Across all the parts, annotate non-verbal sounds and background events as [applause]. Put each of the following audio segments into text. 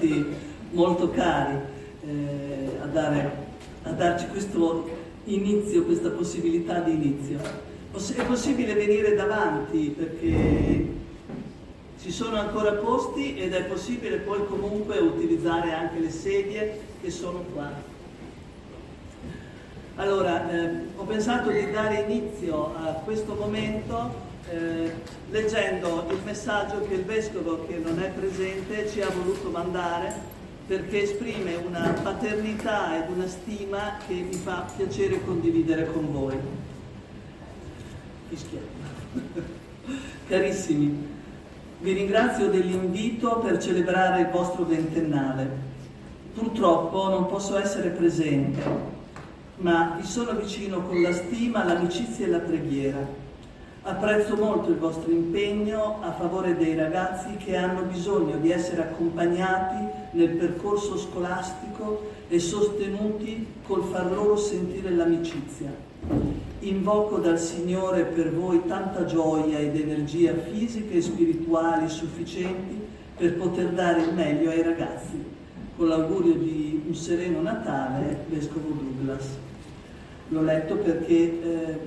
stati molto cari eh, a, dare, a darci questo inizio, questa possibilità di inizio. È possibile venire davanti perché ci sono ancora posti ed è possibile poi comunque utilizzare anche le sedie che sono qua. Allora, eh, ho pensato di dare inizio a questo momento eh, leggendo il messaggio che il Vescovo, che non è presente, ci ha voluto mandare perché esprime una paternità ed una stima che mi fa piacere condividere con voi. [laughs] Carissimi, vi ringrazio dell'invito per celebrare il vostro ventennale. Purtroppo non posso essere presente ma vi sono vicino con la stima, l'amicizia e la preghiera. Apprezzo molto il vostro impegno a favore dei ragazzi che hanno bisogno di essere accompagnati nel percorso scolastico e sostenuti col far loro sentire l'amicizia. Invoco dal Signore per voi tanta gioia ed energia fisiche e spirituali sufficienti per poter dare il meglio ai ragazzi. Con l'augurio di un sereno Natale, Vescovo Douglas l'ho letto perché eh,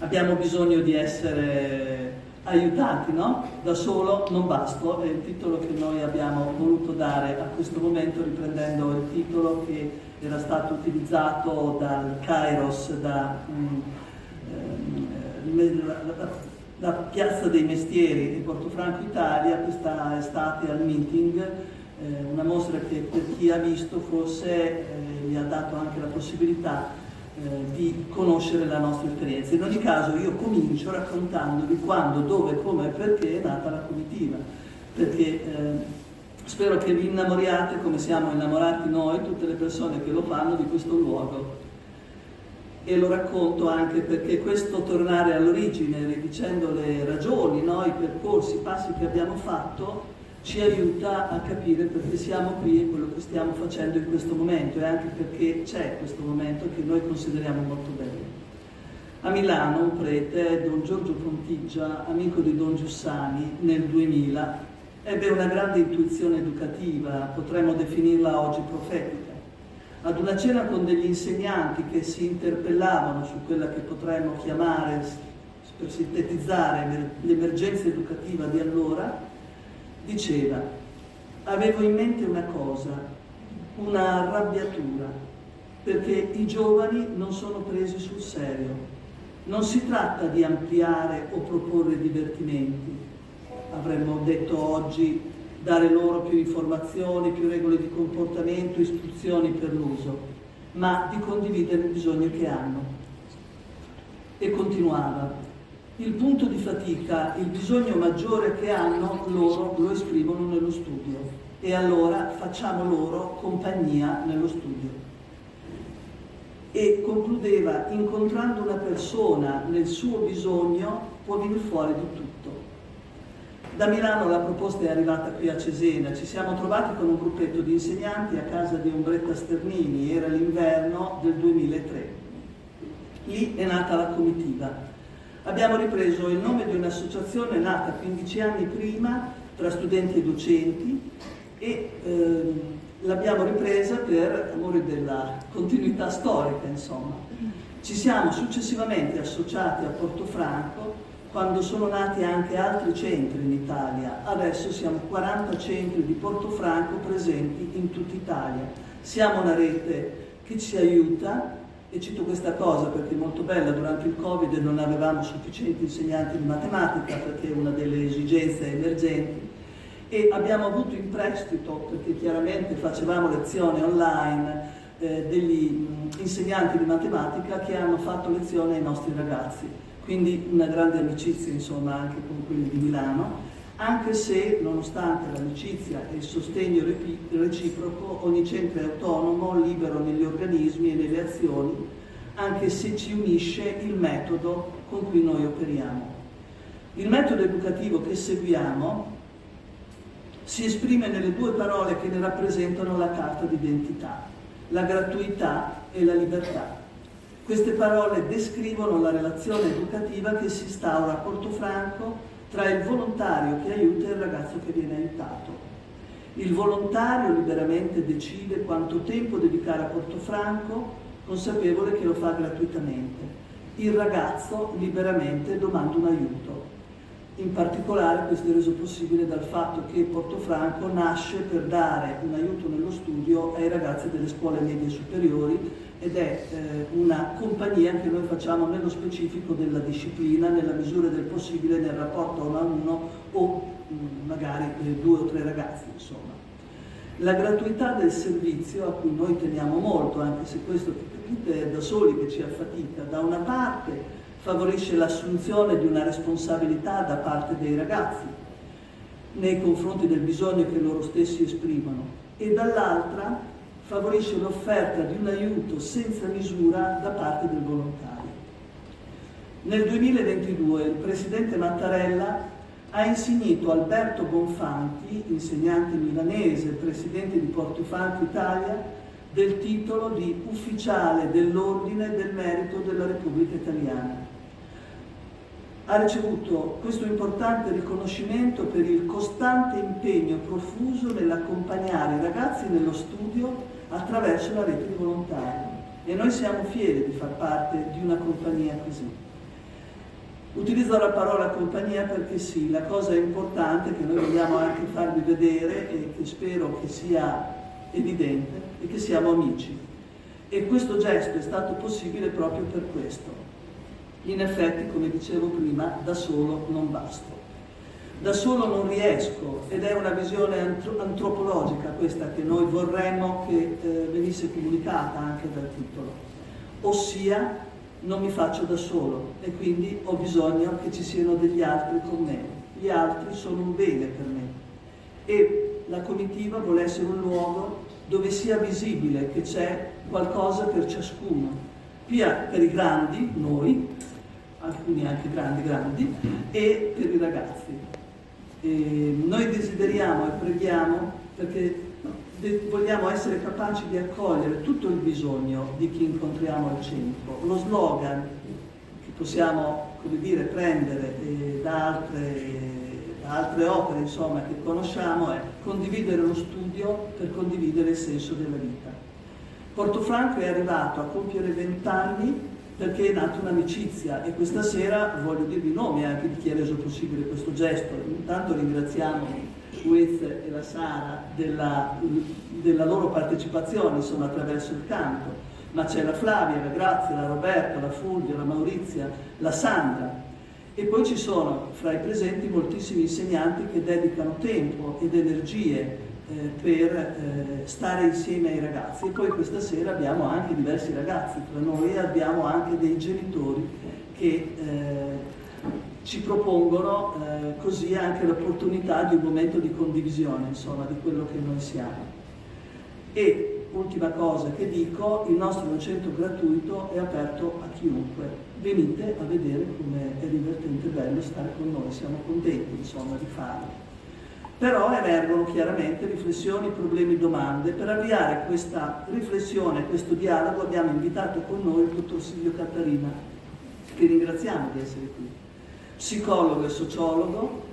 abbiamo bisogno di essere aiutati, no? Da solo non basto, è il titolo che noi abbiamo voluto dare a questo momento riprendendo il titolo che era stato utilizzato dal Kairos, da, mm, eh, la, la, Piazza dei Mestieri di Portofranco Italia, questa estate al meeting, eh, una mostra che per chi ha visto forse eh, gli ha dato anche la possibilità eh, di conoscere la nostra esperienza. In ogni caso io comincio raccontandovi quando, dove, come e perché è nata la comitiva, perché eh, spero che vi innamoriate come siamo innamorati noi, tutte le persone che lo fanno, di questo luogo. E lo racconto anche perché questo tornare all'origine, ridicendo le ragioni, no? i percorsi, i passi che abbiamo fatto, ci aiuta a capire perché siamo qui e quello che stiamo facendo in questo momento e anche perché c'è questo momento che noi consideriamo molto bello. A Milano un prete, Don Giorgio Pontigia, amico di Don Giussani, nel 2000 ebbe una grande intuizione educativa, potremmo definirla oggi profetica. Ad una cena con degli insegnanti che si interpellavano su quella che potremmo chiamare, per sintetizzare, l'emergenza educativa di allora, diceva, avevo in mente una cosa, una arrabbiatura, perché i giovani non sono presi sul serio. Non si tratta di ampliare o proporre divertimenti, avremmo detto oggi dare loro più informazioni, più regole di comportamento, istruzioni per l'uso, ma di condividere il bisogno che hanno. E continuava, il punto di fatica, il bisogno maggiore che hanno, loro lo esprimono nello studio e allora facciamo loro compagnia nello studio. E concludeva, incontrando una persona nel suo bisogno può venire fuori di tutto. Da Milano la proposta è arrivata qui a Cesena, ci siamo trovati con un gruppetto di insegnanti a casa di Ombretta Sternini, era l'inverno del 2003. Lì è nata la comitiva abbiamo ripreso il nome di un'associazione nata 15 anni prima tra studenti e docenti e eh, l'abbiamo ripresa per amore della continuità storica, insomma. Ci siamo successivamente associati a Portofranco quando sono nati anche altri centri in Italia. Adesso siamo 40 centri di Portofranco presenti in tutta Italia. Siamo una rete che ci aiuta e cito questa cosa perché è molto bella, durante il Covid non avevamo sufficienti insegnanti di matematica perché è una delle esigenze emergenti e abbiamo avuto in prestito, perché chiaramente facevamo lezioni online, eh, degli insegnanti di matematica che hanno fatto lezione ai nostri ragazzi. Quindi una grande amicizia insomma anche con quelli di Milano anche se, nonostante l'amicizia e il sostegno reciproco, ogni centro è autonomo, libero negli organismi e nelle azioni, anche se ci unisce il metodo con cui noi operiamo. Il metodo educativo che seguiamo si esprime nelle due parole che ne rappresentano la carta d'identità, la gratuità e la libertà. Queste parole descrivono la relazione educativa che si instaura a Portofranco tra il volontario che aiuta e il ragazzo che viene aiutato. Il volontario liberamente decide quanto tempo dedicare a Portofranco, consapevole che lo fa gratuitamente. Il ragazzo liberamente domanda un aiuto. In particolare questo è reso possibile dal fatto che Portofranco nasce per dare un aiuto nello studio ai ragazzi delle scuole medie superiori ed è eh, una compagnia che noi facciamo nello specifico della disciplina, nella misura del possibile nel rapporto uno a uno o mh, mm, magari eh, due o tre ragazzi insomma. La gratuità del servizio a cui noi teniamo molto, anche se questo capite è da soli che ci affatica, da una parte favorisce l'assunzione di una responsabilità da parte dei ragazzi nei confronti del bisogno che loro stessi esprimono e dall'altra favorisce l'offerta di un aiuto senza misura da parte del volontario. Nel 2022 il presidente Mattarella ha insignito Alberto Bonfanti, insegnante milanese, presidente di Portofranco Italia, del titolo di ufficiale dell'Ordine del Merito della Repubblica Italiana ha ricevuto questo importante riconoscimento per il costante impegno profuso nell'accompagnare i ragazzi nello studio attraverso la rete di volontari e noi siamo fieri di far parte di una compagnia così. Utilizzo la parola compagnia perché sì, la cosa importante che noi vogliamo anche farvi vedere e che spero che sia evidente è che siamo amici e questo gesto è stato possibile proprio per questo in effetti, come dicevo prima, da solo non basto. Da solo non riesco ed è una visione antropologica questa che noi vorremmo che eh, venisse comunicata anche dal titolo. Ossia, non mi faccio da solo e quindi ho bisogno che ci siano degli altri con me. Gli altri sono un bene per me e la comitiva vuole essere un luogo dove sia visibile che c'è qualcosa per ciascuno, sia per i grandi, noi, alcuni anche grandi grandi, e per i ragazzi. E noi desideriamo e preghiamo perché vogliamo essere capaci di accogliere tutto il bisogno di chi incontriamo al centro. Lo slogan che possiamo dire, prendere eh, da, altre, da altre opere insomma, che conosciamo è condividere lo studio per condividere il senso della vita. Portofranco è arrivato a compiere vent'anni perché è nata un'amicizia e questa sera voglio dirvi i nomi anche di chi ha reso possibile questo gesto. Intanto ringraziamo Wez e la Sara della, della loro partecipazione insomma, attraverso il canto, ma c'è la Flavia, la Grazia, la Roberta, la Fulvia, la Maurizia, la Sandra e poi ci sono fra i presenti moltissimi insegnanti che dedicano tempo ed energie eh, per eh, stare insieme ai ragazzi. E poi questa sera abbiamo anche diversi ragazzi. Tra noi abbiamo anche dei genitori che eh, ci propongono eh, così anche l'opportunità di un momento di condivisione insomma di quello che noi siamo. E ultima cosa che dico il nostro centro gratuito è aperto a chiunque. Venite a vedere come è divertente e bello stare con noi. Siamo contenti insomma di farlo però emergono chiaramente riflessioni, problemi, domande. Per avviare questa riflessione, questo dialogo abbiamo invitato con noi il dottor Silvio Catarina, che ringraziamo di essere qui. Psicologo e sociologo,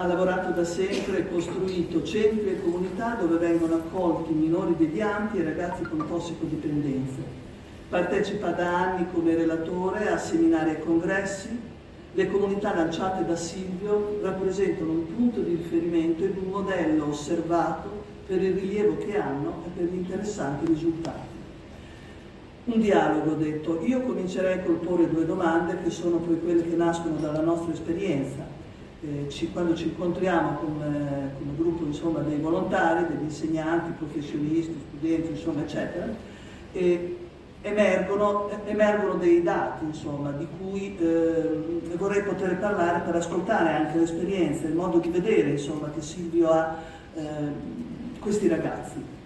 ha lavorato da sempre e costruito centri e comunità dove vengono accolti minori devianti e ragazzi con tossicodipendenze. Partecipa da anni come relatore a seminari e congressi, le comunità lanciate da Silvio rappresentano un punto di riferimento ed un modello osservato per il rilievo che hanno e per gli interessanti risultati. Un dialogo, ho detto, io comincerei col porre due domande che sono poi quelle che nascono dalla nostra esperienza. Eh, ci, quando ci incontriamo come, come gruppo insomma, dei volontari, degli insegnanti, professionisti, studenti, insomma, eccetera, e emergono, emergono dei dati insomma, di cui eh, vorrei poter parlare per ascoltare anche l'esperienza, il modo di vedere insomma, che Silvio ha eh, questi ragazzi.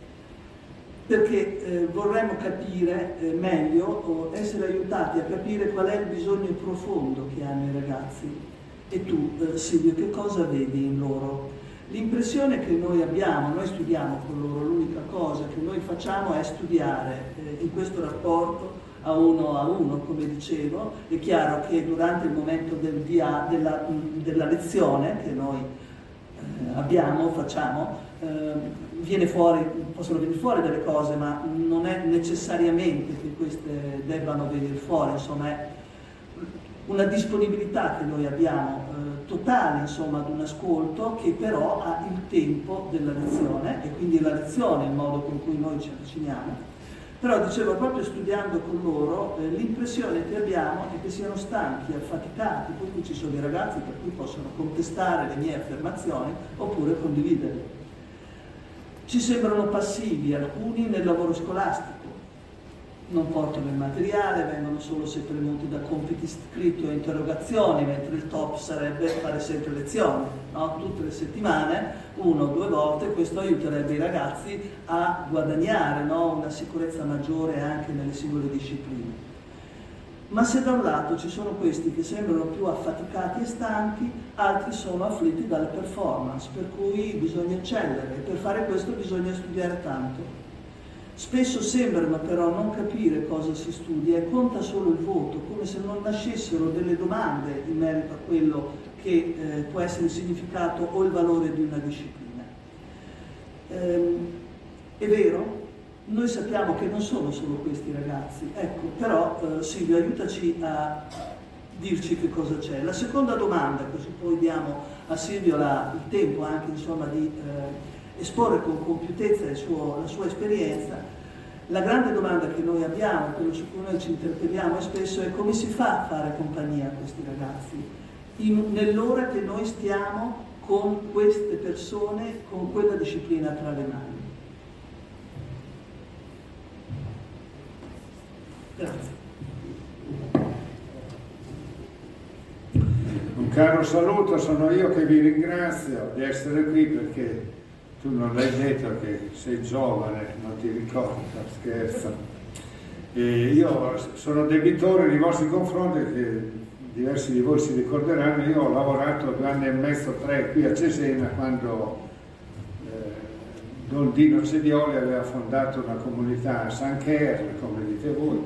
Perché eh, vorremmo capire eh, meglio o essere aiutati a capire qual è il bisogno profondo che hanno i ragazzi. E tu, eh, Silvio, che cosa vedi in loro? L'impressione che noi abbiamo, noi studiamo con loro, l'unica cosa che noi facciamo è studiare eh, in questo rapporto a uno a uno, come dicevo, è chiaro che durante il momento del dia, della, della, lezione che noi eh, abbiamo, facciamo, viene fuori, possono venire fuori delle cose, ma non è necessariamente che queste debbano venire fuori, insomma è una disponibilità che noi abbiamo eh, totale insomma, ad un ascolto che però ha il tempo della lezione e quindi la lezione è il modo con cui noi ci avviciniamo. Però dicevo, proprio studiando con loro, eh, l'impressione che abbiamo è che siano stanchi, affaticati, poi qui ci sono i ragazzi per cui possono contestare le mie affermazioni oppure condividerle. Ci sembrano passivi alcuni nel lavoro scolastico, non portano il materiale, vengono solo se premuti da compiti scritti o interrogazioni, mentre il top sarebbe fare sempre lezioni, no? tutte le settimane, uno o due volte, questo aiuterebbe i ragazzi a guadagnare no? una sicurezza maggiore anche nelle singole discipline. Ma se da un lato ci sono questi che sembrano più affaticati e stanchi, altri sono afflitti dalle performance, per cui bisogna eccellere e per fare questo bisogna studiare tanto. Spesso sembrano però non capire cosa si studia e conta solo il voto, come se non nascessero delle domande in merito a quello che eh, può essere il significato o il valore di una disciplina. Ehm, è vero, noi sappiamo che non sono solo questi ragazzi, ecco, però eh, Silvio aiutaci a dirci che cosa c'è. La seconda domanda, così poi diamo a Silvio la, il tempo anche insomma, di eh, esporre con compiutezza suo, la sua esperienza, la grande domanda che noi abbiamo, quello su cui noi ci interpelliamo spesso, è come si fa a fare compagnia a questi ragazzi nell'ora che noi stiamo con queste persone, con quella disciplina tra le mani. Grazie. Un caro saluto, sono io che vi ringrazio di essere qui perché tu non hai detto che sei giovane, non ti ricordo, scherzo. E io sono debitore nei vostri confronti che diversi di voi si ricorderanno, io ho lavorato due anni e mezzo, tre qui a Cesena quando Don Dino Cedioli aveva fondato una comunità a San Cher, come dite voi,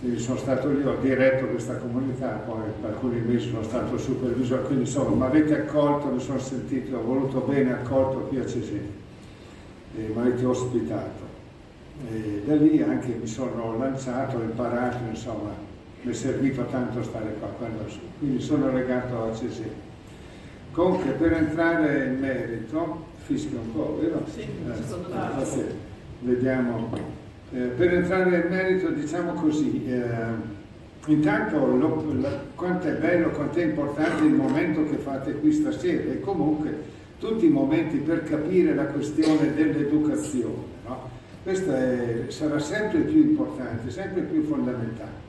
quindi sono stato lì, ho diretto questa comunità, poi per alcuni mesi sono stato supervisore, quindi insomma mi avete accolto, mi sono sentito, ho voluto bene accolto qui a Cesena e mi avete ospitato. E da lì anche mi sono lanciato, ho imparato, insomma, mi è servito tanto stare qua, quindi sono legato a Cesena. Comunque per entrare in merito, fischia un po', vero? Sì, eh, sì. Vediamo. Per entrare nel merito, diciamo così, eh, intanto lo, la, quanto è bello, quanto è importante il momento che fate qui stasera e comunque tutti i momenti per capire la questione dell'educazione. No? Questo è, sarà sempre più importante, sempre più fondamentale.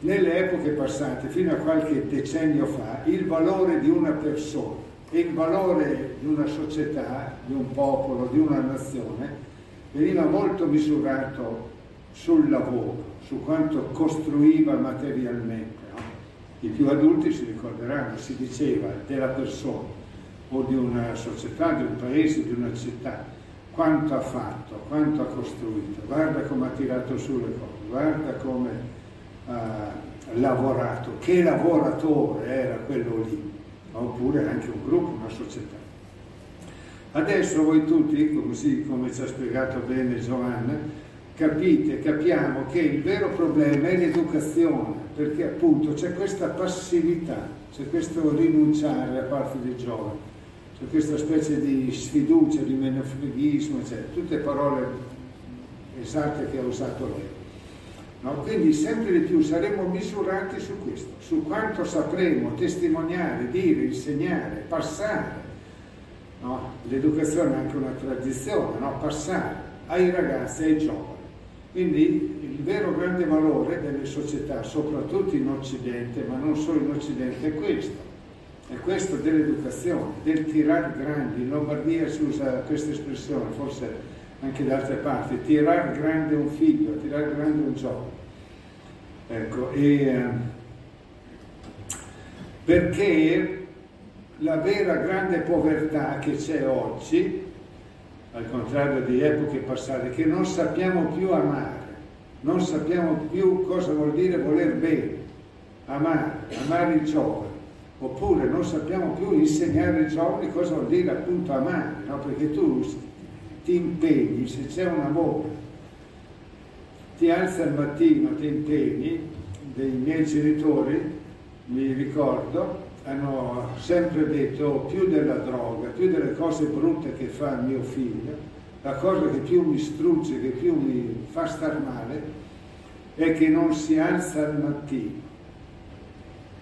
Nelle epoche passate, fino a qualche decennio fa, il valore di una persona il valore di una società, di un popolo, di una nazione veniva molto misurato sul lavoro, su quanto costruiva materialmente. No? I più adulti si ricorderanno, si diceva della persona o di una società, di un paese, di una città, quanto ha fatto, quanto ha costruito, guarda come ha tirato su le cose, guarda come ha lavorato, che lavoratore era quello lì oppure anche un gruppo, una società. Adesso voi tutti, così come ci ha spiegato bene Giovanna, capite, capiamo che il vero problema è l'educazione, perché appunto c'è questa passività, c'è questo rinunciare da parte dei giovani, c'è questa specie di sfiducia, di menefreghismo, eccetera, tutte parole esatte che ha usato lei. No? Quindi sempre di più saremo misurati su questo, su quanto sapremo testimoniare, dire, insegnare, passare. No? L'educazione è anche una tradizione, no? passare ai ragazzi, ai giovani. Quindi il vero grande valore delle società, soprattutto in Occidente, ma non solo in Occidente, è questo. È questo dell'educazione, del tirare grandi. In Lombardia si usa questa espressione, forse anche da altre parti, tirare grande un figlio, tirare grande un giovane. Ecco, e, eh, perché la vera grande povertà che c'è oggi, al contrario di epoche passate, che non sappiamo più amare, non sappiamo più cosa vuol dire voler bene, amare, amare il giovane, oppure non sappiamo più insegnare ai giovani cosa vuol dire appunto amare, no? perché tu ti impegni, se c'è un amore, ti alza al mattino, ti impegni, dei miei genitori, mi ricordo, hanno sempre detto più della droga, più delle cose brutte che fa mio figlio, la cosa che più mi strugge, che più mi fa star male, è che non si alza al mattino,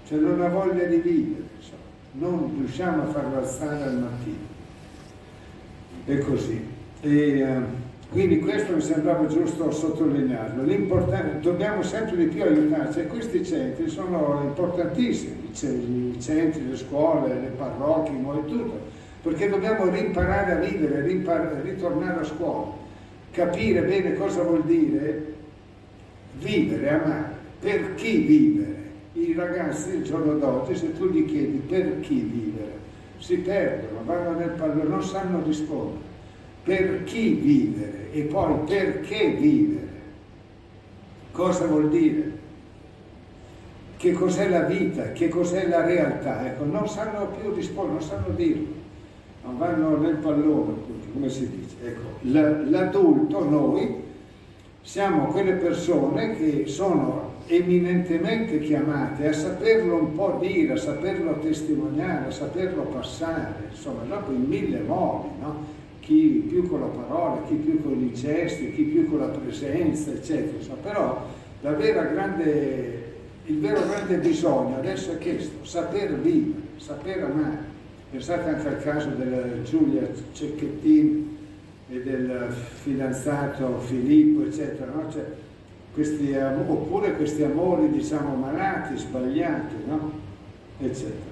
cioè non ha voglia di vivere, so. non riusciamo a farlo alzare al mattino. E così. E, uh, quindi questo mi sembrava giusto sottolinearlo. Dobbiamo sempre di più aiutarci e questi centri sono importantissimi, i centri, le scuole, le parrocchie, noi tutto, perché dobbiamo rimparare a vivere, ritornare a scuola, capire bene cosa vuol dire vivere, amare, per chi vivere. I ragazzi il giorno d'oggi, se tu gli chiedi per chi vivere, si perdono, vanno nel pallone, non sanno rispondere. Per chi vivere e poi perché vivere? Cosa vuol dire? Che cos'è la vita? Che cos'è la realtà? Ecco, non sanno più rispondere, non sanno dirlo. Non vanno nel pallone, come si dice. Ecco, l'adulto, noi, siamo quelle persone che sono eminentemente chiamate a saperlo un po' dire, a saperlo testimoniare, a saperlo passare, insomma, dopo in mille modi, no? Chi più con la parola, chi più con i gesti, chi più con la presenza, eccetera. Però grande, il vero grande bisogno adesso è questo, saper vivere, saper amare. Pensate anche al caso della Giulia Cecchettin e del fidanzato Filippo, eccetera, no? cioè, questi, oppure questi amori, diciamo, malati, sbagliati, no? eccetera.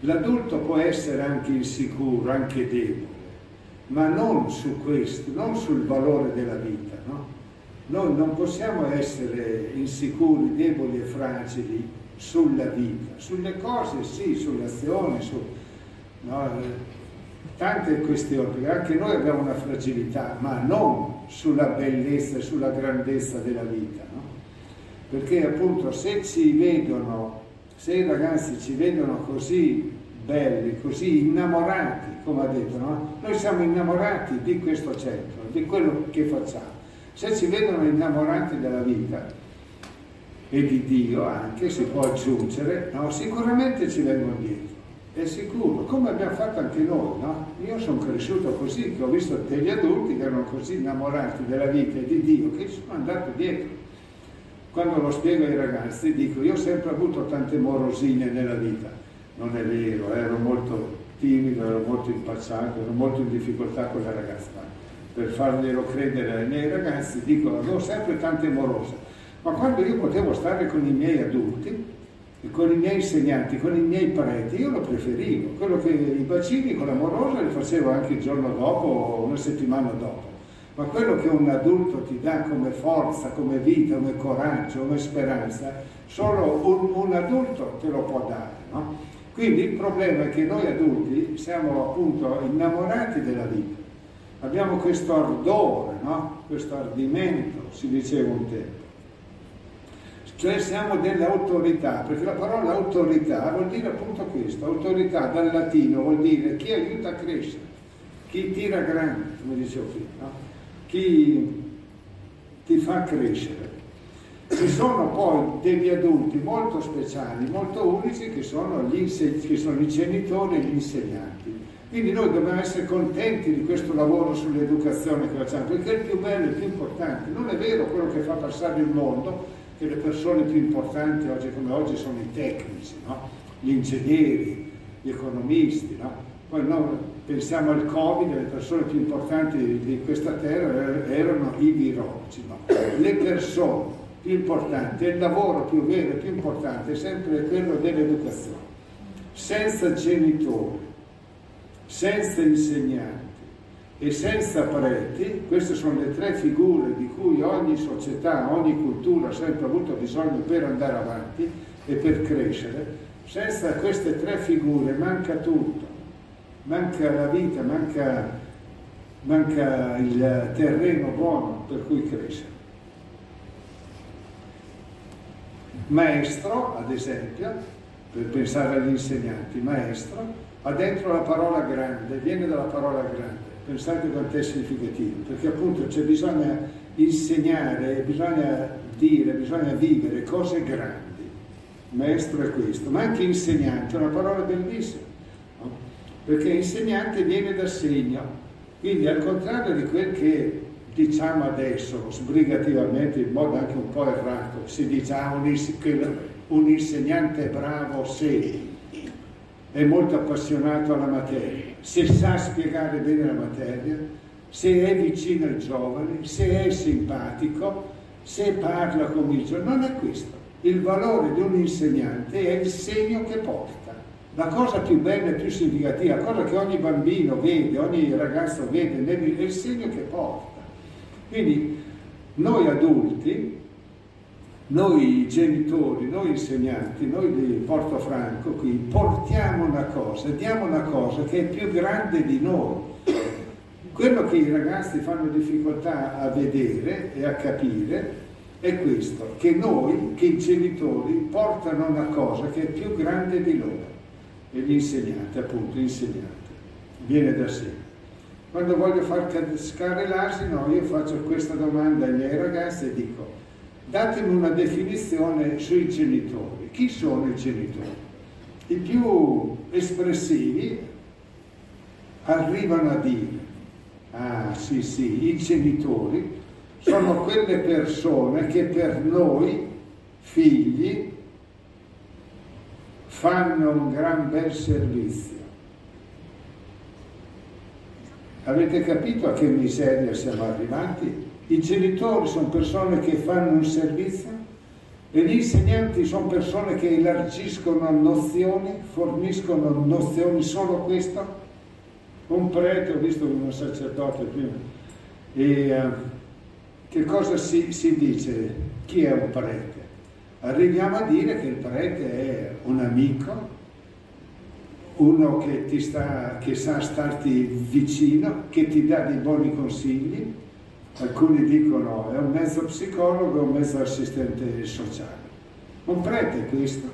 L'adulto può essere anche insicuro, anche debole, ma non su questo, non sul valore della vita, no? Noi non possiamo essere insicuri, deboli e fragili sulla vita, sulle cose sì, sulle azioni, su, no? tante questioni, anche noi abbiamo una fragilità, ma non sulla bellezza e sulla grandezza della vita, no? Perché appunto se ci vedono, se i ragazzi ci vedono così belli, così innamorati, come ha detto, no? Noi siamo innamorati di questo centro, di quello che facciamo. Se ci vedono innamorati della vita e di Dio anche, si può aggiungere, no? sicuramente ci vengono dietro è sicuro, come abbiamo fatto anche noi, no? Io sono cresciuto così, che ho visto degli adulti che erano così innamorati della vita e di Dio che ci sono andato dietro. Quando lo spiego ai ragazzi dico, io ho sempre avuto tante morosine nella vita. Non è vero, ero molto timido, ero molto impacciato, ero molto in difficoltà con le ragazze. Ma per farglielo credere ai miei ragazzi dico, avevo sempre tante morose. Ma quando io potevo stare con i miei adulti, con i miei insegnanti, con i miei preti, io lo preferivo. Quello che i bacini con l'amorosa li facevo anche il giorno dopo o una settimana dopo. Ma quello che un adulto ti dà come forza, come vita, come coraggio, come speranza, solo un, un adulto te lo può dare. No? Quindi il problema è che noi adulti siamo appunto innamorati della vita. Abbiamo questo ardore, no? questo ardimento, si diceva un tempo cioè siamo delle autorità, perché la parola autorità vuol dire appunto questo, autorità dal latino vuol dire chi aiuta a crescere, chi tira grande, come dicevo prima, no? Chi ti fa crescere. Ci sono poi degli adulti molto speciali, molto unici, che sono, gli che sono i genitori e gli insegnanti. Quindi noi dobbiamo essere contenti di questo lavoro sull'educazione che facciamo, perché è il più bello, il più importante. Non è vero quello che fa passare il mondo, che le persone più importanti oggi come oggi sono i tecnici, no? gli ingegneri, gli economisti. No? Poi no, pensiamo al Covid, le persone più importanti di, questa terra er-, erano i virologi. Le persone più importanti, il lavoro più vero e più importante è sempre quello dell'educazione. Senza genitori, senza insegnanti, e senza preti, queste sono le tre figure di cui ogni società, ogni cultura ha sempre avuto bisogno per andare avanti e per crescere, senza queste tre figure manca tutto, manca la vita, manca, manca il terreno buono per cui crescere. Maestro, ad esempio, per pensare agli insegnanti, maestro, ha dentro la parola grande, viene dalla parola grande. Pensate quanto è significativo, perché appunto c'è bisogno insegnare, bisogna dire, bisogna vivere cose grandi. Maestro è questo, ma anche insegnante è una parola bellissima? Perché insegnante viene da segno, quindi al contrario di quel che diciamo adesso, sbrigativamente, in modo anche un po' errato, si dice ah, un, un insegnante bravo se è molto appassionato alla materia, se sa spiegare bene la materia, se è vicino ai giovani, se è simpatico, se parla con i giovani. Non è questo. Il valore di un insegnante è il segno che porta. La cosa più bella e più significativa, la cosa che ogni bambino vede, ogni ragazzo vede, è il segno che porta. Quindi noi adulti, noi genitori, noi insegnanti, noi di Portofranco qui portiamo una cosa, diamo una cosa che è più grande di noi. Quello che i ragazzi fanno difficoltà a vedere e a capire è questo, che noi, che i genitori, portano una cosa che è più grande di loro. E gli appunto, insegnanti. Viene da sé. Quando voglio far cascare l'asino, io faccio questa domanda ai miei ragazzi e dico, datemi una definizione sui genitori. Chi sono i genitori? I più espressivi arrivano a dire, ah sì sì, i genitori sono quelle persone che per noi, figli, fanno un gran bel servizio. Avete capito a che miseria siamo arrivati? I genitori sono persone che fanno un servizio e gli insegnanti sono persone che elargiscono nozioni, forniscono nozioni solo questo. Un prete, ho visto un sacerdote prima, e uh, che cosa si, si dice? Chi è un prete? Arriviamo a dire che il prete è un amico, uno che, ti sta, che sa starti vicino, che ti dà dei buoni consigli, alcuni dicono è un mezzo psicologo, un mezzo assistente sociale. Un prete è questo.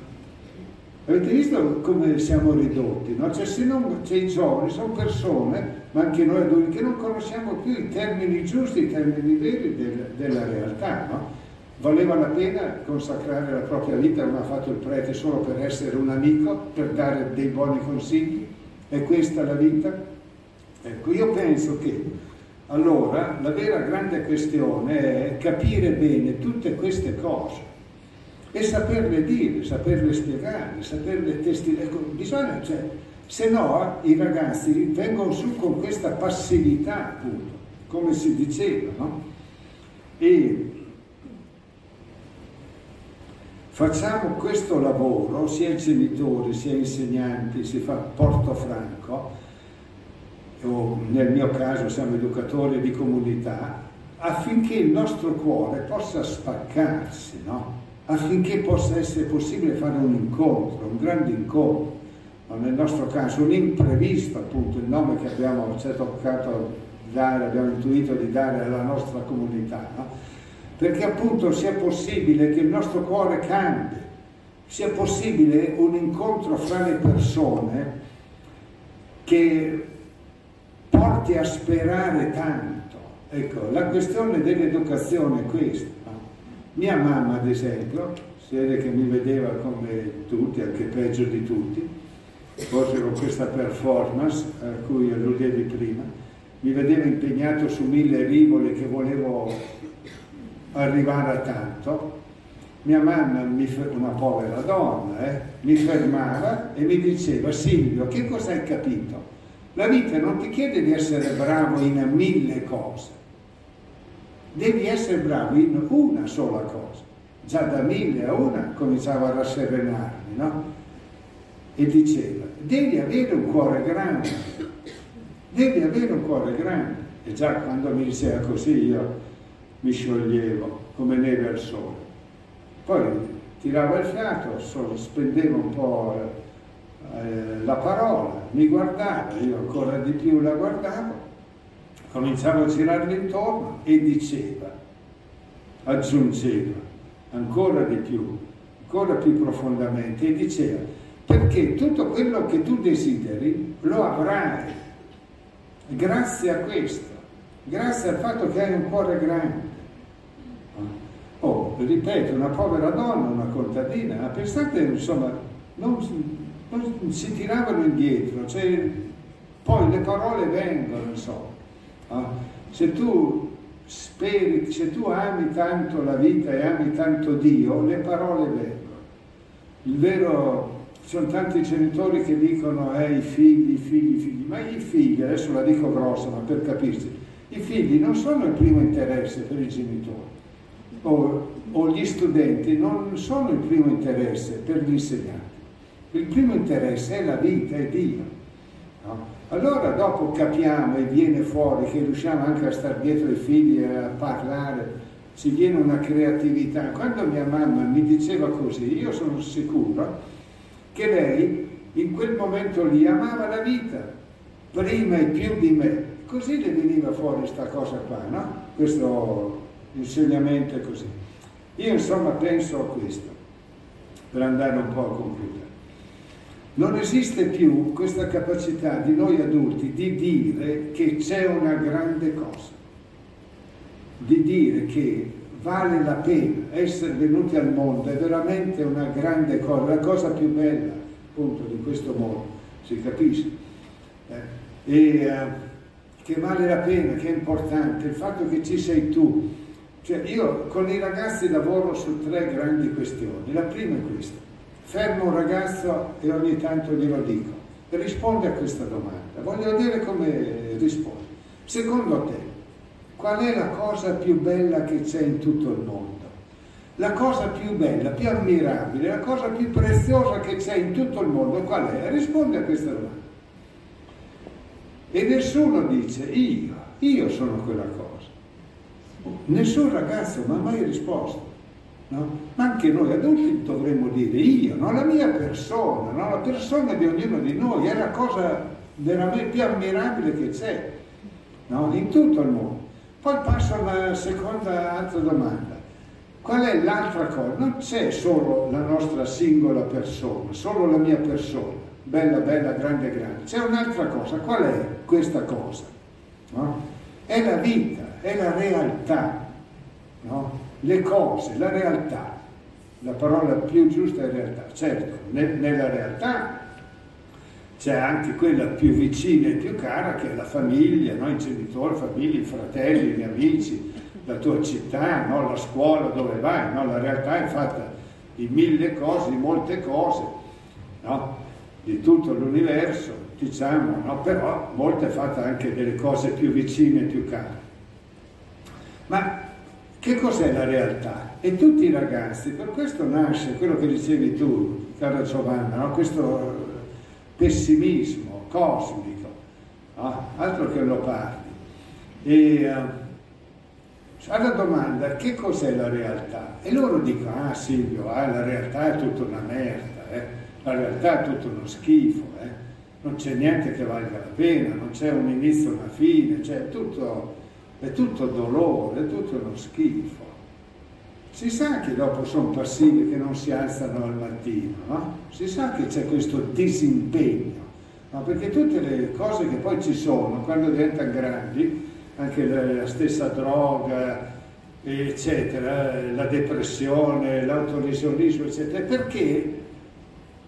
Avete visto come siamo ridotti? No? Cioè, se non, cioè, i giovani sono persone, ma anche noi adulti, che non conosciamo più i termini giusti, i termini veri del, della realtà. No? Valeva la pena consacrare la propria vita come ha fatto il prete solo per essere un amico, per dare dei buoni consigli? È questa la vita? Ecco, io penso che allora la vera grande questione è capire bene tutte queste cose e saperle dire, saperle spiegare, saperle testimoniare. Ecco, bisogna, cioè, se no i ragazzi vengono su con questa passività, appunto, come si diceva, no? E Facciamo questo lavoro, sia genitori, sia insegnanti, si fa Porto Franco, o nel mio caso siamo educatori di comunità, affinché il nostro cuore possa spaccarsi, no? affinché possa essere possibile fare un incontro, un grande incontro, o nel nostro caso un imprevisto, appunto, il nome che abbiamo ci è toccato dare, abbiamo intuito di dare alla nostra comunità. No? Perché appunto sia possibile che il nostro cuore cambi, sia possibile un incontro fra le persone che porti a sperare tanto. Ecco, la questione dell'educazione è questa. Mia mamma, ad esempio, si vede che mi vedeva come tutti, anche peggio di tutti, forse con questa performance a cui alludevi prima, mi vedeva impegnato su mille rivoli che volevo arrivare a tanto, mia mamma, una povera donna, eh, mi fermava e mi diceva Silvio, che cosa hai capito? La vita non ti chiede di essere bravo in mille cose, devi essere bravo in una sola cosa. Già da mille a una cominciava a rasserenarmi, no? E diceva, devi avere un cuore grande, devi avere un cuore grande. E già quando mi diceva così io mi scioglievo come neve al sole. Poi tirava il fiato, spendevo un po' eh, la parola, mi guardava, io ancora di più la guardavo, cominciavo a girarmi intorno e diceva, aggiungeva ancora di più, ancora più profondamente e diceva, perché tutto quello che tu desideri lo avrai, grazie a questo, grazie al fatto che hai un cuore grande. Oh, ripeto, una povera donna, una contadina, pensate, insomma, non, non si tiravano indietro, cioè, poi le parole vengono, insomma. Se tu speri, se tu ami tanto la vita e ami tanto Dio, le parole vengono. Il vero, ci sono tanti genitori che dicono eh, i figli, i figli, i figli, ma i figli, adesso la dico grossa, ma per capirci, i figli non sono il primo interesse per i genitori, o, o gli studenti non sono il primo interesse per gli insegnanti. Il primo interesse è la vita, è Dio. No? Allora dopo capiamo e viene fuori che riusciamo anche a stare dietro ai figli e a parlare, ci viene una creatività. Quando mia mamma mi diceva così, io sono sicuro che lei in quel momento lì amava la vita, prima e più di me. Così le veniva fuori questa cosa qua, no? Questo insegnamento è così. Io insomma penso a questo, per andare un po' a concludere. Non esiste più questa capacità di noi adulti di dire che c'è una grande cosa, di dire che vale la pena essere venuti al mondo, è veramente una grande cosa, la cosa più bella appunto di questo mondo, si capisce? Eh, e eh, che vale la pena, che è importante, il fatto che ci sei tu. Cioè io con i ragazzi lavoro su tre grandi questioni. La prima è questa fermo un ragazzo e ogni tanto glielo dico, risponde a questa domanda, voglio vedere come risponde. Secondo te, qual è la cosa più bella che c'è in tutto il mondo? La cosa più bella, più ammirabile, la cosa più preziosa che c'è in tutto il mondo, qual è? Risponde a questa domanda. E nessuno dice io, io sono quella cosa. Nessun ragazzo mi ha mai risposto. No? Ma anche noi adulti dovremmo dire io, no? la mia persona, no? la persona di ognuno di noi è la cosa veramente più ammirabile che c'è in tutto il mondo. Poi passo alla seconda altra domanda. Qual è l'altra cosa? Non c'è solo la nostra singola persona, solo la mia persona, bella, bella, grande, grande. C'è un'altra cosa. Qual è questa cosa? È la vita, è la realtà. No? le cose, la realtà, la parola più giusta è realtà. Certo, ne, nella realtà c'è anche quella più vicina e più cara che è la famiglia, no? i genitori, famiglia, i fratelli, gli amici, la tua città, no? la scuola dove vai. No? La realtà è fatta di mille cose, di molte cose, di tutto l'universo, diciamo, però molte è fatta anche delle cose più vicine e più care. Ma che cos'è la realtà? E tutti i ragazzi, per questo nasce quello che dicevi tu, cara Giovanna, no? questo pessimismo cosmico, no? altro che lo parli. E uh, alla domanda che cos'è la realtà? E loro dicono, ah Silvio, ah, la realtà è tutta una merda, eh? la realtà è tutto uno schifo, eh? non c'è niente che valga la pena, non c'è un inizio una fine, c'è tutto è tutto dolore, è tutto uno schifo. Si sa che dopo sono passivi che non si alzano al mattino, no? Si sa che c'è questo disimpegno, no? perché tutte le cose che poi ci sono, quando diventano grandi, anche la stessa droga, eccetera, la depressione, l'autolesionismo, eccetera, perché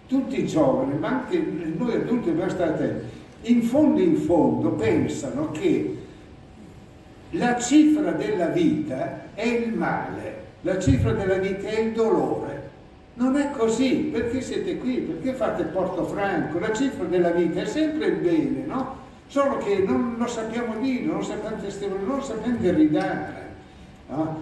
tutti i giovani, ma anche noi adulti dobbiamo stare attenti, in fondo in fondo pensano che la cifra della vita è il male, la cifra della vita è il dolore. Non è così, perché siete qui? Perché fate Portofranco? La cifra della vita è sempre il bene, no? Solo che non lo sappiamo dire, non lo sappiamo testimoniare, non lo sappiamo ridare. No?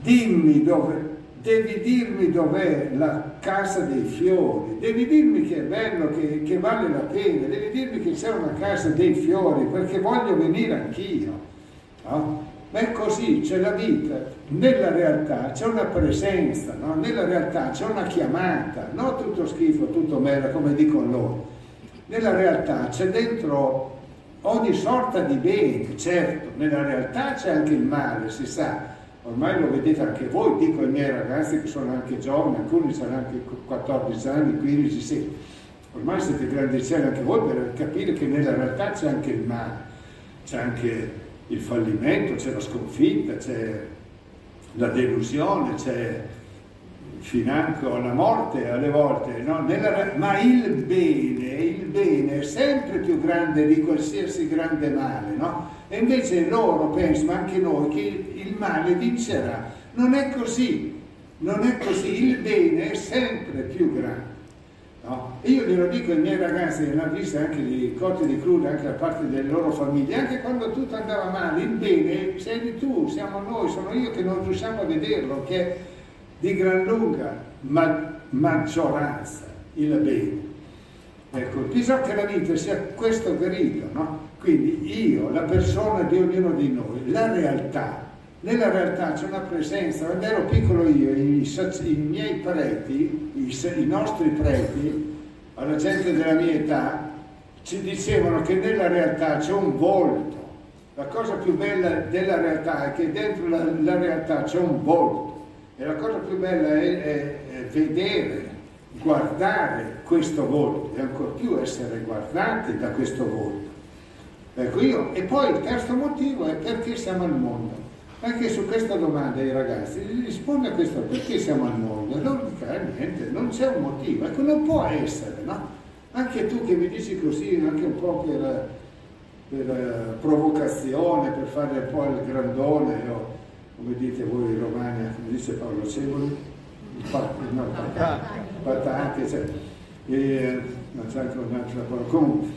Dimmi dove, devi dirmi dov'è la casa dei fiori, devi dirmi che è bello, che, che, vale la pena, devi dirmi che c'è una casa dei fiori perché voglio venire anch'io. No? Ma è così, c'è la vita, nella realtà c'è una presenza, no? nella realtà c'è una chiamata, non tutto schifo, tutto mera come dicono loro. Nella realtà c'è dentro ogni sorta di bene, certo, nella realtà c'è anche il male, si sa, ormai lo vedete anche voi, dico ai miei ragazzi che sono anche giovani, alcuni saranno anche 14 anni, 15, 16, ormai siete grandicelli anche voi per capire che nella realtà c'è anche il male, c'è anche il fallimento, c'è la sconfitta, c'è la delusione, c'è financo alla morte alle volte, no? Nella, ma il bene, il bene è sempre più grande di qualsiasi grande male, no? E invece loro pensano, anche noi, che il male vincerà. Non è così, non è così, il bene è sempre più grande. No? io glielo dico ai miei ragazzi nella vista anche di cotte di crude, anche da parte delle loro famiglie, anche quando tutto andava male, il bene sei tu, siamo noi, sono io che non riusciamo a vederlo, che di gran lunga ma- maggioranza il bene. Ecco, bisogna che la vita sia questo grido, no? Quindi io, la persona di ognuno di noi, la realtà, nella realtà c'è una presenza, quando ero piccolo io, i, i miei preti, i, i nostri preti, alla gente della mia età, ci dicevano che nella realtà c'è un volto. La cosa più bella della realtà è che dentro la, la realtà c'è un volto. E la cosa più bella è, è, è vedere, guardare questo volto e ancor più essere guardati da questo volto. Ecco io, e poi il terzo motivo è perché siamo al mondo. Anche su questa domanda ai ragazzi risponde a questo perché siamo al mondo loro dicono eh, niente, non c'è un motivo, ecco non può essere, no? Anche tu che mi dici così, anche un po' per, per uh, provocazione, per fare un po' il grandone, o, come dite voi romani, come dice Paolo Cevoli, no, patante, cioè, e, non anche un'altra parola, comunque,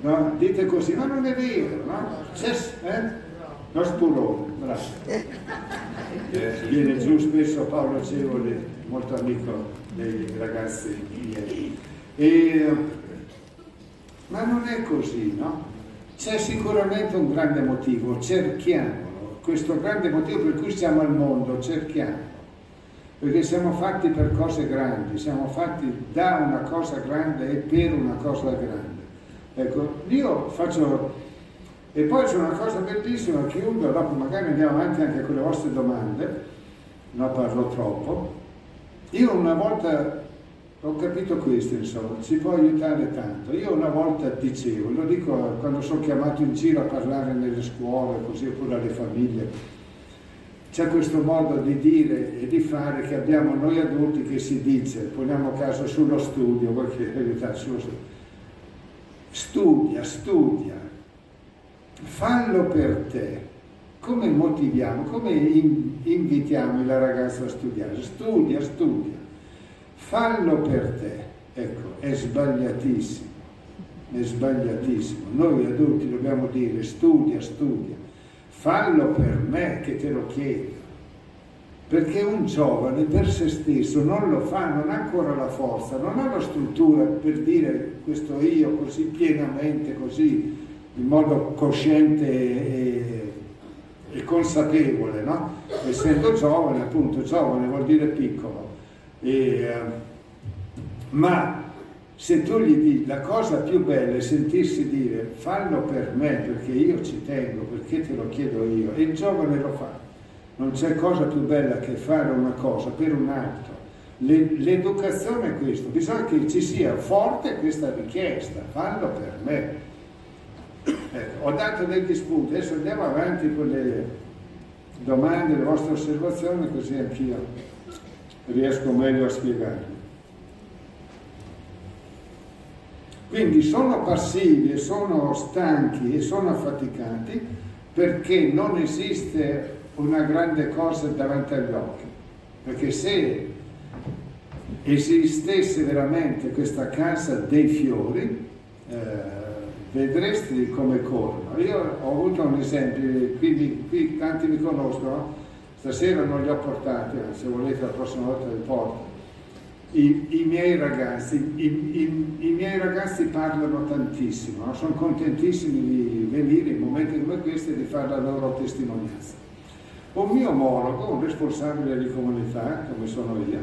no? dite così, ma non è vero, no? C'è, eh? Lo spurone, bravo. Eh, viene giù spesso Paolo Cevoli, molto amico dei ragazzi miei. E, ma non è così, no? C'è sicuramente un grande motivo, cerchiamolo questo grande motivo per cui siamo al mondo, cerchiamo, perché siamo fatti per cose grandi, siamo fatti da una cosa grande e per una cosa grande. Ecco, io faccio, e poi c'è una cosa bellissima, chiudo, dopo magari andiamo avanti anche con le vostre domande, non parlo troppo. Io una volta ho capito questo, insomma, ci può aiutare tanto. Io una volta dicevo, lo dico quando sono chiamato in giro a parlare nelle scuole, così oppure alle famiglie, c'è questo modo di dire e di fare che abbiamo noi adulti che si dice, poniamo caso sullo studio, qualche verità sullo studio. Studia, studia, fallo per te. Come motiviamo, come invitiamo la ragazza a studiare? Studia, studia fallo per te. Ecco, è sbagliatissimo, è sbagliatissimo. Noi adulti dobbiamo dire studia, studia, fallo per me che te lo chiedo. Perché un giovane per se stesso non lo fa, non ha ancora la forza, non ha la struttura per dire questo io così pienamente, così in modo cosciente e, e consapevole, no? Essendo giovane, appunto, giovane vuol dire piccolo e, eh, ma se tu gli dici la cosa più bella è sentirsi dire fallo per me perché io ci tengo, perché te lo chiedo io, e il giovane lo fa. Non c'è cosa più bella che fare una cosa per un altro. Le, l'educazione è questo, bisogna che ci sia forte questa richiesta, fallo per me. Ecco, ho dato degli spunti, adesso andiamo avanti con le domande, le vostre osservazioni, così anch'io riesco meglio a spiegarlo. Quindi sono passivi e sono stanchi e sono affaticati perché non esiste una grande cosa davanti agli occhi. Perché se esistesse veramente questa casa dei fiori, eh, vedresti come corrono. Io ho avuto un esempio, qui, qui tanti mi conoscono, Stasera non li ho portati, se volete la prossima volta li porto. I, i miei ragazzi, i, i, miei ragazzi parlano tantissimo, no? sono contentissimi di venire in momenti come questi e di fare la loro testimonianza. Un mio omologo, un responsabile di comunità, come sono io,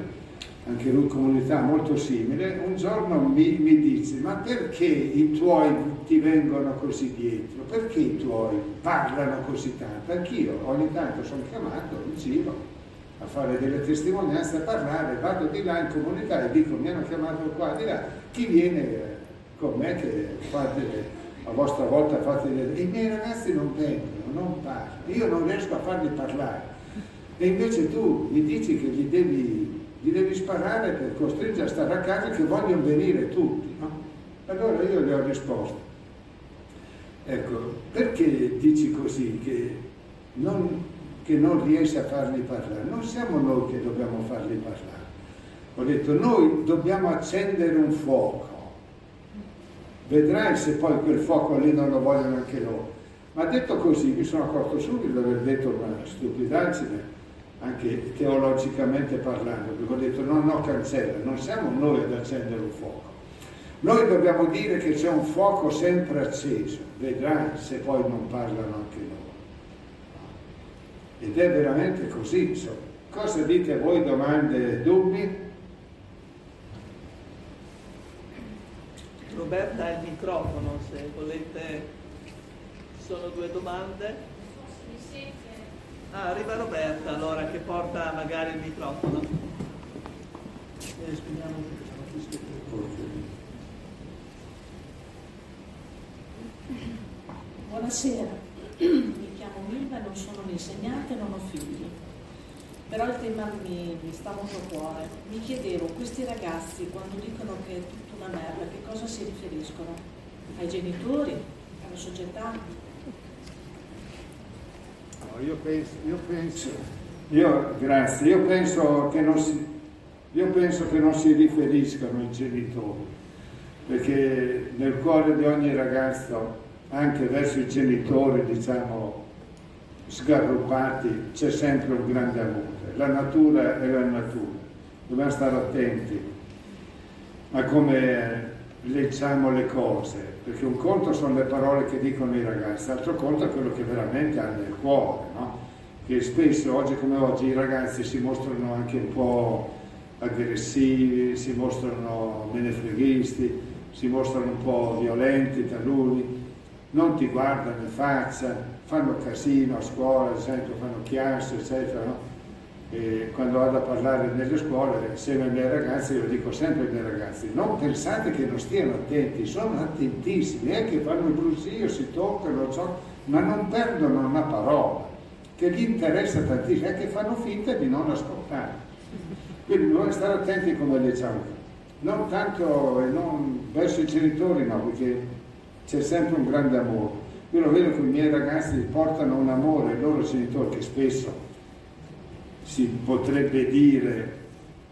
anche lui comunità molto simile, un giorno mi, mi dice, ma perché i tuoi ti vengono così dietro? Perché i tuoi parlano così tanto? Anch'io ogni tanto sono chiamato in giro a fare delle testimonianze, a parlare, vado di là in comunità e dico mi hanno chiamato qua di là, chi viene con me che fate a vostra volta fate delle... I miei ragazzi non vengono, non parlano, io non riesco a farli parlare. E invece tu mi dici che gli devi, gli devi sparare per costringere a stare a casa che vogliono venire tutti, no? Allora io le ho risposto. Ecco, perché dici così che non, che non riesci a farli parlare? Non siamo noi che dobbiamo farli parlare. Ho detto, noi dobbiamo accendere un fuoco. Vedrai se poi quel fuoco lì non lo vogliono anche loro. Ma detto così mi sono accorto subito di aver detto una stupidaggine, anche teologicamente parlando, perché ho detto no, no, cancella, non siamo noi ad accendere un fuoco. Noi dobbiamo dire che c'è un fuoco sempre acceso, vedrai se poi non parlano anche loro. Ed è veramente così. Insomma. Cosa dite voi, domande e dubbi? Roberta ha il microfono, se volete. Sono due domande. Ah, arriva Roberta allora che porta magari il microfono. Eh, spegniamo Buonasera, mi chiamo Milva, non sono un'insegnante, non ho figli, però il tema mi, mi sta molto a cuore. Mi chiedevo, questi ragazzi quando dicono che è tutta una merda, che cosa si riferiscono? Ai genitori? Alla società? No, io penso, io penso, io, grazie, io penso che non si, io penso che non si riferiscano ai genitori, perché nel cuore di ogni ragazzo anche verso i genitori, diciamo, sgarrupati, c'è sempre un grande amore. La natura è la natura, dobbiamo stare attenti a come leggiamo le cose, perché un conto sono le parole che dicono i ragazzi, altro conto è quello che veramente hanno nel cuore, no? che spesso, oggi come oggi, i ragazzi si mostrano anche un po' aggressivi, si mostrano menefreghisti, si mostrano un po' violenti taluni, non ti guardano in faccia, fanno casino a scuola, esempio, fanno chiasso, eccetera. No? quando vado a parlare nelle scuole, insieme ai miei ragazzi, io dico sempre ai miei ragazzi, non pensate che non stiano attenti, sono attentissimi, è che fanno il brusio, si toccano, so, ma non perdono una parola, che gli interessa tantissimo, è che fanno finta di non ascoltare. Quindi bisogna stare attenti come diciamo, non tanto non verso i genitori, no, perché c'è sempre un grande amore. Io lo vedo che i miei ragazzi portano un amore ai loro genitori che spesso si potrebbe dire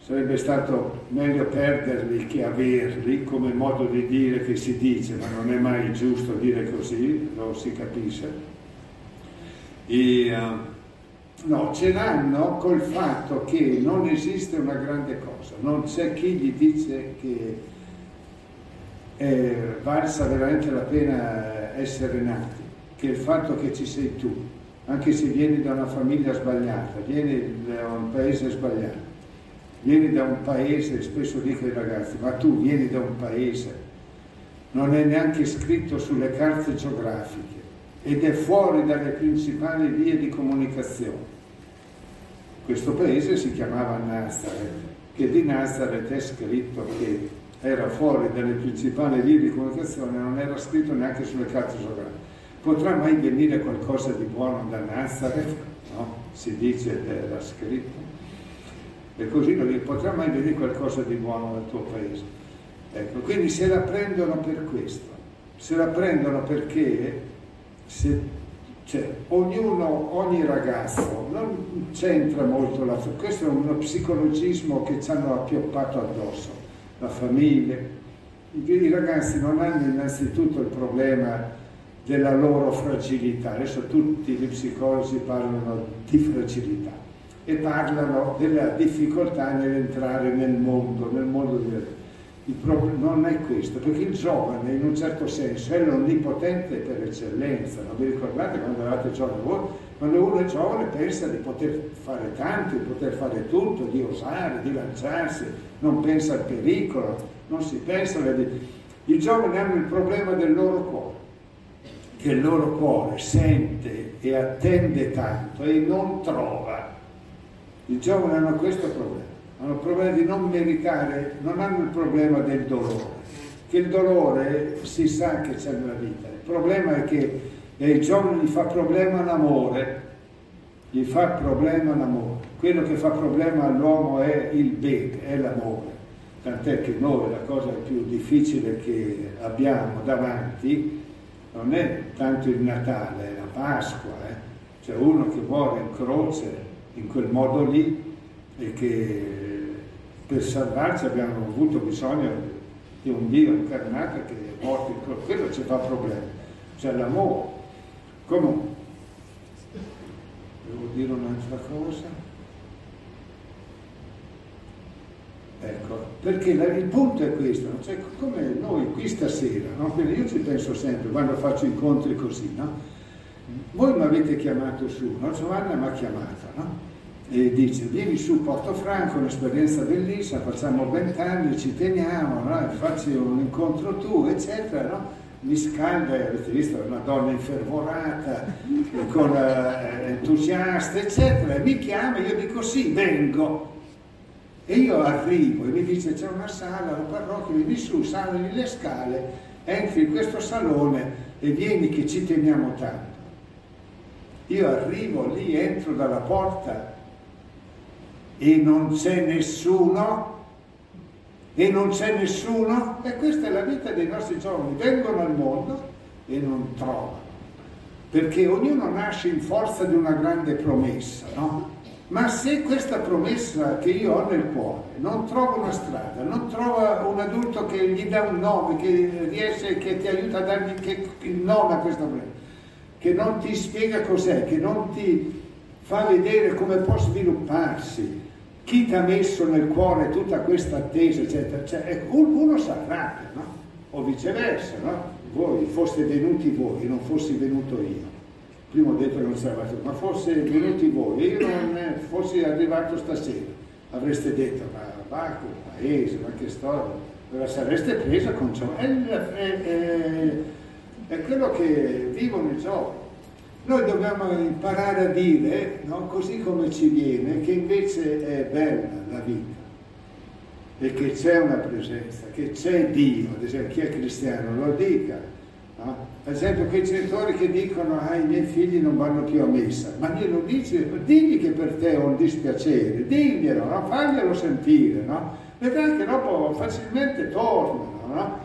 sarebbe stato meglio perderli che averli, come modo di dire che si dice, ma non è mai giusto dire così, lo si capisce. E, uh, no, ce l'hanno col fatto che non esiste una grande cosa, non c'è chi gli dice che è valsa veramente la pena essere nati, che il fatto che ci sei tu, anche se vieni da una famiglia sbagliata, vieni da un paese sbagliato, vieni da un paese, spesso dico ai ragazzi, ma tu vieni da un paese, non è neanche scritto sulle carte geografiche ed è fuori dalle principali vie di comunicazione. Questo paese si chiamava Nazareth, che di Nazareth è scritto che era fuori dalle principali vie di comunicazione, non era scritto neanche sulle carte geografiche. Potrà mai venire qualcosa di buono da Nazareth? No? Si dice era scritto. E così non potrà mai venire qualcosa di buono dal tuo paese. Ecco, quindi se la prendono per questo, se la prendono perché se, cioè, ognuno, ogni ragazzo, non c'entra molto la... Questo è uno psicologismo che ci hanno appioppato addosso la famiglia. I ragazzi non hanno innanzitutto il problema della loro fragilità, adesso tutti gli psicologi parlano di fragilità e parlano della difficoltà nell'entrare nel mondo, nel mondo problema non è questo, perché il giovane in un certo senso è l'onnipotente per eccellenza, non vi ricordate quando eravate giovani voi? Quando uno è giovane pensa di poter fare tanto, di poter fare tutto, di osare, di lanciarsi, non pensa al pericolo, non si pensa alle... I giovani hanno il problema del loro cuore, che il loro cuore sente e attende tanto e non trova. I giovani hanno questo problema, hanno il problema di non meritare, non hanno il problema del dolore, che il dolore si sa che c'è nella vita. Il problema è che ai giovani gli fa problema l'amore, gli fa problema l'amore. Quello che fa problema all'uomo è il bene, è l'amore tant'è che noi la cosa più difficile che abbiamo davanti non è tanto il Natale, è la Pasqua, eh? c'è uno che muore in croce in quel modo lì e che per salvarci abbiamo avuto bisogno di un Dio incarnato che è morto in croce, quello ci fa problemi, c'è l'amore. Comunque, devo dire un'altra cosa. Ecco, perché la, il punto è questo, cioè, come noi qui stasera, no? io ci penso sempre quando faccio incontri così, no? Voi mi avete chiamato su, no? Giovanna mi ha chiamata, no? E dice, vieni su Portofranco, un'esperienza bellissima, facciamo vent'anni, ci teniamo, no? facci un incontro tu, eccetera, no? Mi scalda, avete visto, una donna infervorata, [laughs] con, eh, entusiasta, eccetera, e mi chiama, io dico sì, vengo. E io arrivo e mi dice c'è una sala, una parrocchia, vieni su, sali le scale, entri in questo salone e vieni che ci teniamo tanto. Io arrivo lì, entro dalla porta e non c'è nessuno, e non c'è nessuno, e questa è la vita dei nostri giovani, vengono al mondo e non trovano, perché ognuno nasce in forza di una grande promessa, no? Ma se questa promessa che io ho nel cuore non trova una strada, non trova un adulto che gli dà un nome, che riesce, che ti aiuta a dargli il nome a questa promessa, che non ti spiega cos'è, che non ti fa vedere come può svilupparsi, chi ti ha messo nel cuore tutta questa attesa, eccetera, cioè, ecco, uno arrabbia, no? O viceversa, no? Voi foste venuti voi, non fossi venuto io prima ho detto che non c'era ma fosse venuti voi io non fossi arrivato stasera, avreste detto, ma Bacco, paese, ma che storia, ve sareste presa con ciò. È, è, è, è, quello che vivono i giovani. Noi dobbiamo imparare a dire, no, così come ci viene, che invece è bella la vita e che c'è una presenza, che c'è Dio, ad esempio chi è cristiano lo dica, no? Ad esempio quei genitori che dicono ah, i miei figli non vanno più a messa, ma glielo dici, digli che per te è un dispiacere, diglielo, no? faglielo sentire, no? vedrai che dopo facilmente tornano. No?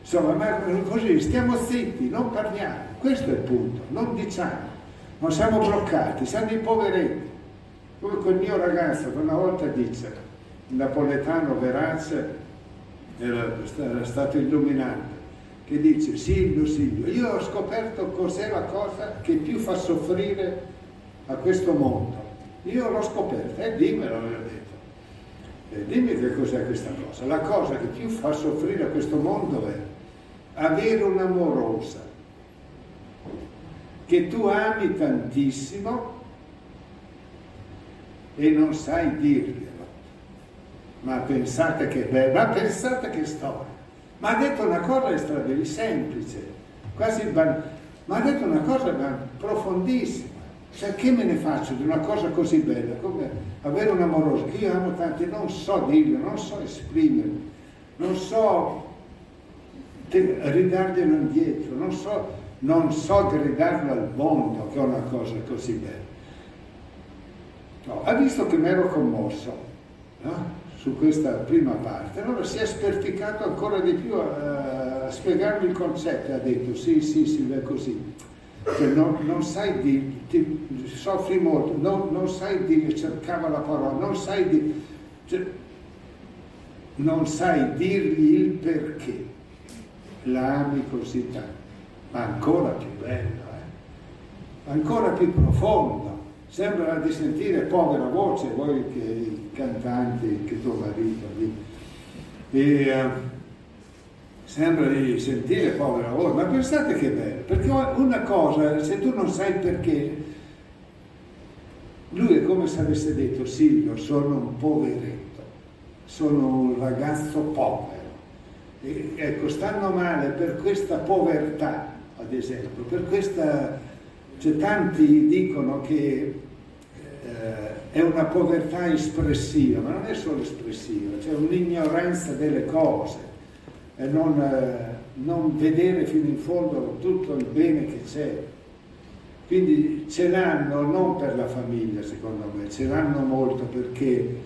Insomma, ma così stiamo zitti, non parliamo, questo è il punto, non diciamo, non siamo bloccati, siamo dei poveretti. Come quel mio ragazzo che una volta dice, il napoletano verace, era, era stato illuminato, che dice Silvio, Silvio, io ho scoperto cos'è la cosa che più fa soffrire a questo mondo. Io l'ho scoperta, e eh, dimmelo, gli ho detto. E dimmi che cos'è questa cosa. La cosa che più fa soffrire a questo mondo è avere un'amorosa che tu ami tantissimo e non sai dirglielo. Ma pensate che bello, ma pensate che storia. Ma ha detto una cosa straordinaria, semplice, quasi banale, ma ha detto una cosa profondissima. Cioè, che me ne faccio di una cosa così bella come avere un amoroso io amo tanto e non so dirlo, non so esprimerlo, non so ridarglielo indietro, non so, non so gridarlo al mondo che è una cosa così bella. No, ha visto che mi ero commosso, no? su questa prima parte, allora si è sperticato ancora di più a, a spiegarmi il concetto, ha detto sì, sì, sì, è così, che non, non, sai di, ti, soffri molto, non, non, sai di, cercava la parola, non sai di, cioè, non sai dirgli il perché. La ami così tanto, ma ancora più bello, eh? ancora più profondo Sembra di sentire povera voce, voi che i cantanti, che tuo marito lì. E, uh, sembra di sentire povera voce, ma pensate che bello, perché una cosa, se tu non sai perché, lui è come se avesse detto Silvio, sono un poveretto, sono un ragazzo povero E, ecco, stanno male per questa povertà, ad esempio, per questa... Cioè, tanti dicono che eh, è una povertà espressiva, ma non è solo espressiva, c'è un'ignoranza delle cose e non, eh, non vedere fino in fondo tutto il bene che c'è. Quindi ce l'hanno non per la famiglia, secondo me, ce l'hanno molto perché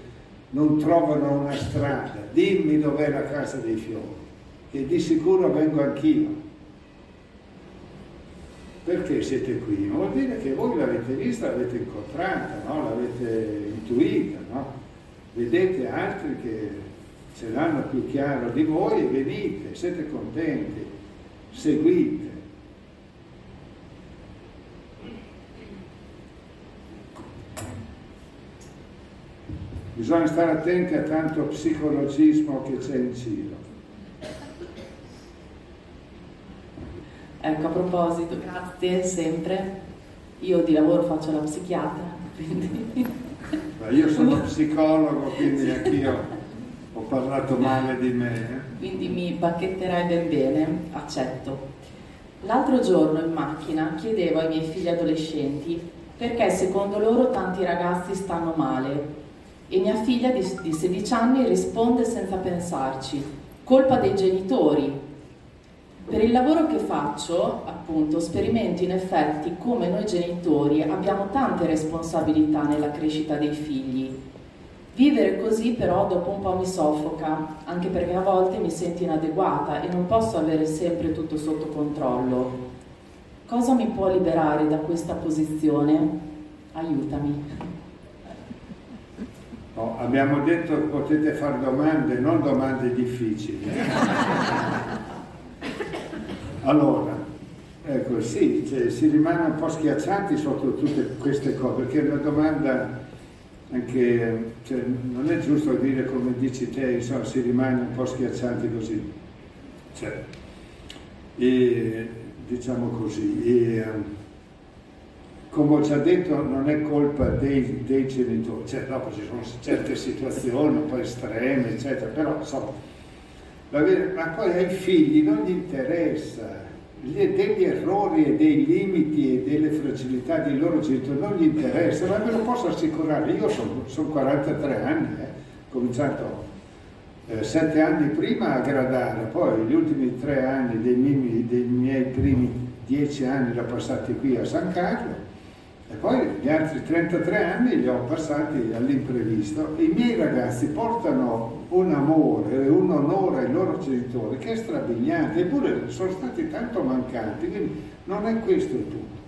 non trovano una strada. Dimmi dov'è la casa dei fiori, e di sicuro vengo anch'io. Perché siete qui? Vuol dire che voi l'avete vista, l'avete incontrata, no? l'avete intuita, no? vedete altri che ce l'hanno più chiaro di voi e venite, siete contenti, seguite. Bisogna stare attenti a tanto psicologismo che c'è in giro. Ecco, a proposito, grazie sempre. Io di lavoro faccio la psichiatra, quindi... Io sono [laughs] psicologo, quindi anch'io ho parlato male di me. Eh. Quindi mi bacchetterai ben bene, accetto. L'altro giorno in macchina chiedevo ai miei figli adolescenti perché secondo loro tanti ragazzi stanno male e mia figlia di 16 anni risponde senza pensarci, colpa dei genitori, per il lavoro che faccio, appunto, sperimento in effetti come noi genitori abbiamo tante responsabilità nella crescita dei figli. Vivere così però dopo un po' mi soffoca, anche perché a volte mi sento inadeguata e non posso avere sempre tutto sotto controllo. Cosa mi può liberare da questa posizione? Aiutami. No, abbiamo detto che potete fare domande, non domande difficili. [laughs] Allora, ecco, sì, cioè, si rimane un po' schiacciati sotto tutte queste cose, perché è una domanda anche, cioè, non è giusto dire come dici te, insomma, si rimane un po' schiacciati così. Cioè, e, diciamo così, e, come ho già detto non è colpa dei, dei genitori, cioè, dopo ci sono certe situazioni un po' estreme, eccetera, però insomma ma poi ai figli non gli interessa. Degli errori e dei limiti e delle fragilità dei loro genitori non gli interessa, ma ve lo posso assicurare, io sono, sono 43 anni, eh, cominciato eh, 7 anni prima a gradare, poi gli ultimi 3 anni dei miei, dei miei primi 10 anni li ho passati qui a San Carlo e poi gli altri 33 anni li ho passati all'imprevisto. I miei ragazzi portano un amore e un onore ai loro genitori che è strabiliante, eppure sono stati tanto mancanti, quindi non è questo il punto.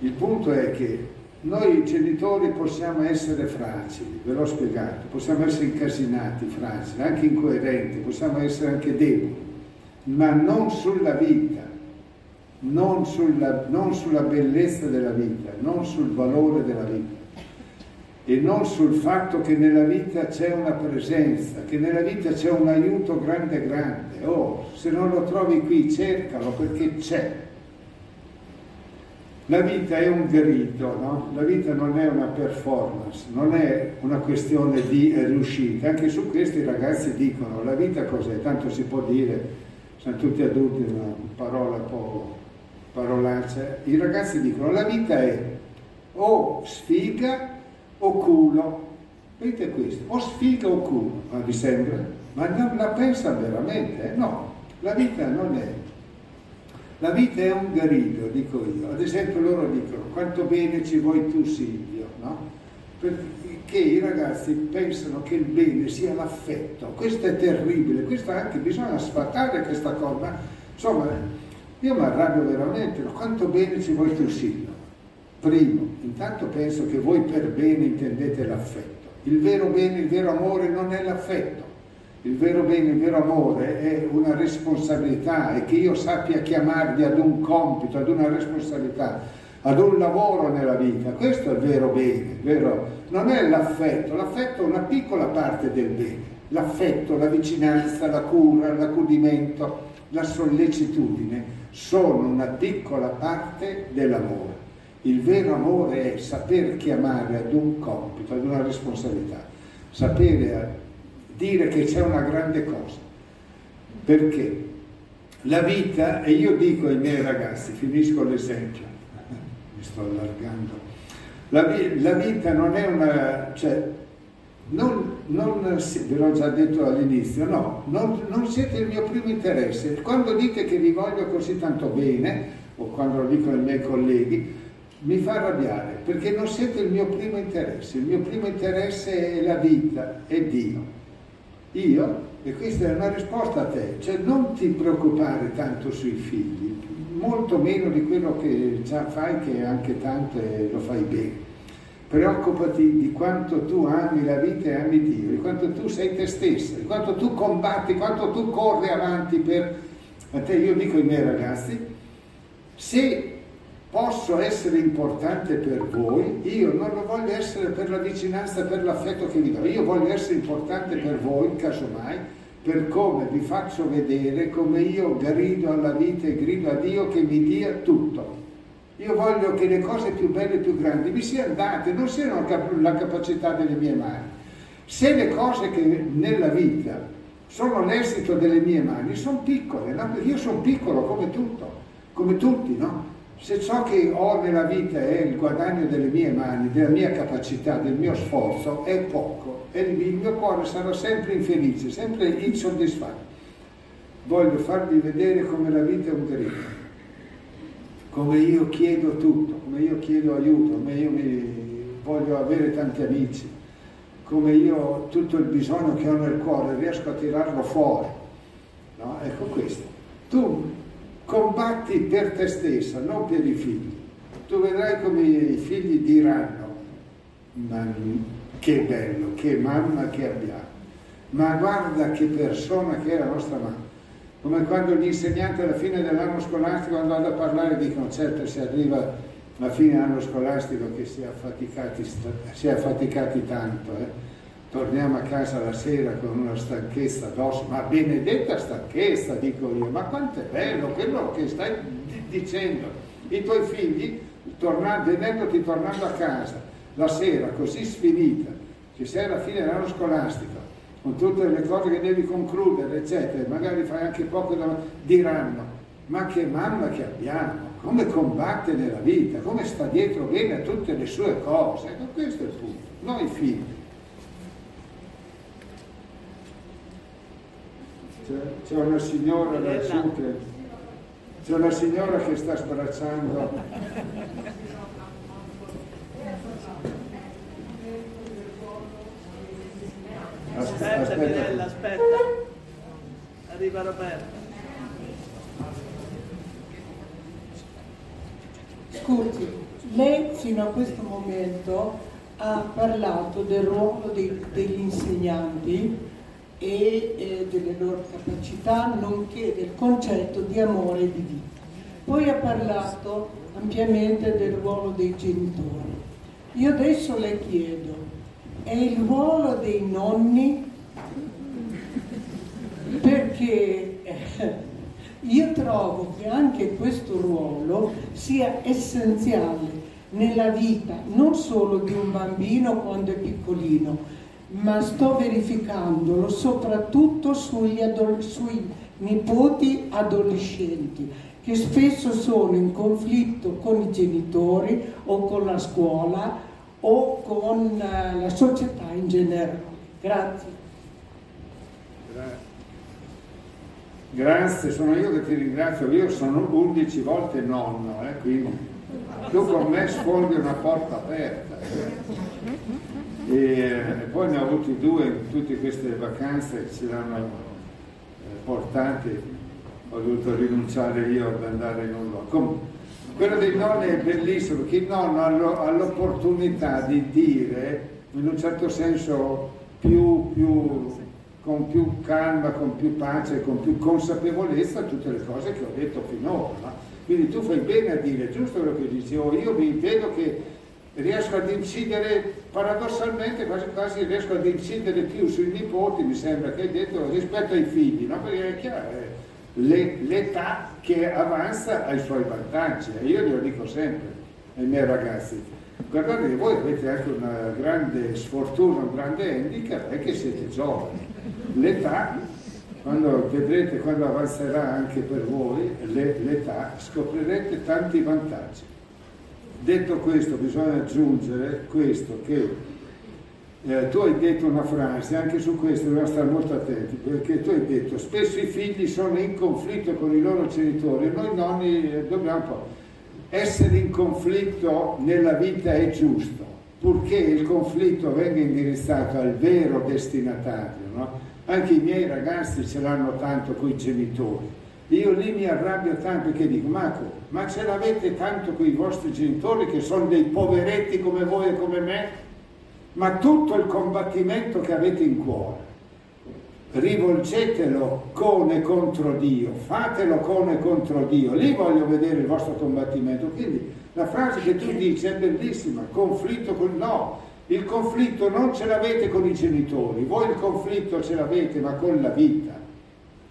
Il punto è che noi genitori possiamo essere fragili, ve l'ho spiegato, possiamo essere incasinati, fragili, anche incoerenti, possiamo essere anche deboli, ma non sulla vita non sulla, non sulla bellezza della vita, non sul valore della vita e non sul fatto che nella vita c'è una presenza, che nella vita c'è un aiuto grande grande. Oh, se non lo trovi qui, cercalo perché c'è. La vita è un grido, no? La vita non è una performance, non è una questione di riuscita. Anche su questo i ragazzi dicono, la vita cos'è? Tanto si può dire, sono tutti adulti, una parola un po' parolacce, i ragazzi dicono la vita è o sfiga o culo. Vedete questo, o sfiga o culo, ma vi sembra? Ma non la pensa veramente? Eh? No, la vita non è. La vita è un grido, dico io. Ad esempio loro dicono quanto bene ci vuoi tu Silvio, no? Perché i ragazzi pensano che il bene sia l'affetto. Questo è terribile, questo anche bisogna sfatare questa cosa. Insomma, io mi arrabbio veramente, ma quanto bene ci vuoi tu Silvio? Primo, intanto penso che voi per bene intendete l'affetto. Il vero bene, il vero amore non è l'affetto. Il vero bene, il vero amore è una responsabilità e che io sappia chiamarvi ad un compito, ad una responsabilità, ad un lavoro nella vita. Questo è il vero bene, vero? non è l'affetto, l'affetto è una piccola parte del bene. L'affetto, la vicinanza, la cura, l'accudimento, la sollecitudine sono una piccola parte dell'amore. Il vero amore è saper chiamare ad un compito, ad una responsabilità, sapere dire che c'è una grande cosa. Perché la vita, e io dico ai miei ragazzi, finisco l'esempio, [laughs] mi sto allargando, la, la vita non è una... Cioè, non, non, ve l'ho già detto all'inizio, no, non, non, siete il mio primo interesse. Quando dite che vi voglio così tanto bene, o quando lo dico ai miei colleghi, mi fa arrabbiare, perché non siete il mio primo interesse. Il mio primo interesse è la vita, è Dio. Io, e questa è una risposta a te, cioè non ti preoccupare tanto sui figli, molto meno di quello che già fai, che anche tanto lo fai bene Preoccupati di quanto tu ami la vita e ami Dio, di quanto tu sei te stessa, di quanto tu combatti, quanto tu corri avanti per... A te io dico ai miei ragazzi, se posso essere importante per voi, io non lo voglio essere per la vicinanza, per l'affetto che vi do, io voglio essere importante per voi, casomai, per come vi faccio vedere come io grido alla vita e grido a Dio che mi dia tutto. Io voglio che le cose più belle e più grandi mi siano date, non siano la capacità delle mie mani. Se le cose che nella vita sono l'esito delle mie mani, sono piccole, io sono piccolo come tutto, come tutti, no? Se ciò che ho nella vita è il guadagno delle mie mani, della mia capacità, del mio sforzo, è poco e il mio cuore sarà sempre infelice, sempre insoddisfatto. Voglio farvi vedere come la vita è un grido come io chiedo tutto, come io chiedo aiuto, come io voglio avere tanti amici, come io tutto il bisogno che ho nel cuore riesco a tirarlo fuori. No? Ecco questo. Tu combatti per te stessa, non per i figli. Tu vedrai come i figli diranno, ma che bello, che mamma che abbiamo. Ma guarda che persona che è la nostra mamma come quando gli insegnanti alla fine dell'anno scolastico quando vanno a parlare dicono certo si arriva alla fine dell'anno scolastico che si è affaticati, si è affaticati tanto, eh? torniamo a casa la sera con una stanchezza addosso, ma benedetta stanchezza dico io, ma quanto è bello quello che stai dicendo, i tuoi figli tornando, vedendoti tornando a casa la sera così sfinita, che sei alla fine dell'anno scolastico, con tutte le cose che devi concludere, eccetera, magari fai anche poco da... diranno, ma che mamma che abbiamo, come combatte nella vita, come sta dietro bene a tutte le sue cose, ecco questo è il punto, noi figli. C'è, una signora laggiù che... C'è una signora che sta sbracciando Aspetta, aspetta, Mirella, aspetta. Arriva Roberta. Scusi, lei fino a questo momento ha parlato del ruolo dei, degli insegnanti e eh, delle loro capacità, nonché del concetto di amore e di vita. Poi ha parlato ampiamente del ruolo dei genitori. Io adesso le chiedo, è il ruolo dei nonni. Perché eh, io trovo che anche questo ruolo sia essenziale nella vita non solo di un bambino quando è piccolino, ma sto verificandolo soprattutto sugli, adol- sui nipoti adolescenti che spesso sono in conflitto con i genitori o con la scuola o con eh, la società in generale. Grazie. Grazie, sono io che ti ringrazio, io sono 11 volte nonno, eh, quindi tu con me sfondi una porta aperta. Eh. E, poi ne ho avuti due in tutte queste vacanze che ci hanno eh, portati, ho dovuto rinunciare io ad andare in un luogo. Quello dei nonni è bellissimo, perché il nonno ha l'opportunità di dire, in un certo senso, più, più, con più calma, con più pace, con più consapevolezza tutte le cose che ho detto finora. No? Quindi tu fai bene a dire, giusto quello che dicevo, io mi vedo che riesco ad incidere, paradossalmente quasi quasi riesco ad incidere più sui nipoti, mi sembra che hai detto, rispetto ai figli, no? perché è chiaro, eh, l'età che avanza ha i suoi vantaggi e io glielo dico sempre ai miei ragazzi guardate che voi avete anche una grande sfortuna un grande handicap è che siete giovani l'età quando vedrete, quando avanzerà anche per voi l'età, scoprirete tanti vantaggi. Detto questo, bisogna aggiungere questo, che eh, tu hai detto una frase, anche su questo dobbiamo stare molto attenti, perché tu hai detto spesso i figli sono in conflitto con i loro genitori e noi nonni eh, dobbiamo. Essere in conflitto nella vita è giusto, purché il conflitto venga indirizzato al vero destinatario. No? Anche i miei ragazzi ce l'hanno tanto con i genitori. Io lì mi arrabbio tanto perché dico, Marco, ma ce l'avete tanto con i vostri genitori che sono dei poveretti come voi e come me? Ma tutto il combattimento che avete in cuore, rivolgetelo con e contro Dio, fatelo con e contro Dio, lì voglio vedere il vostro combattimento. Quindi la frase che tu dici è bellissima, conflitto con no, il conflitto non ce l'avete con i genitori, voi il conflitto ce l'avete ma con la vita,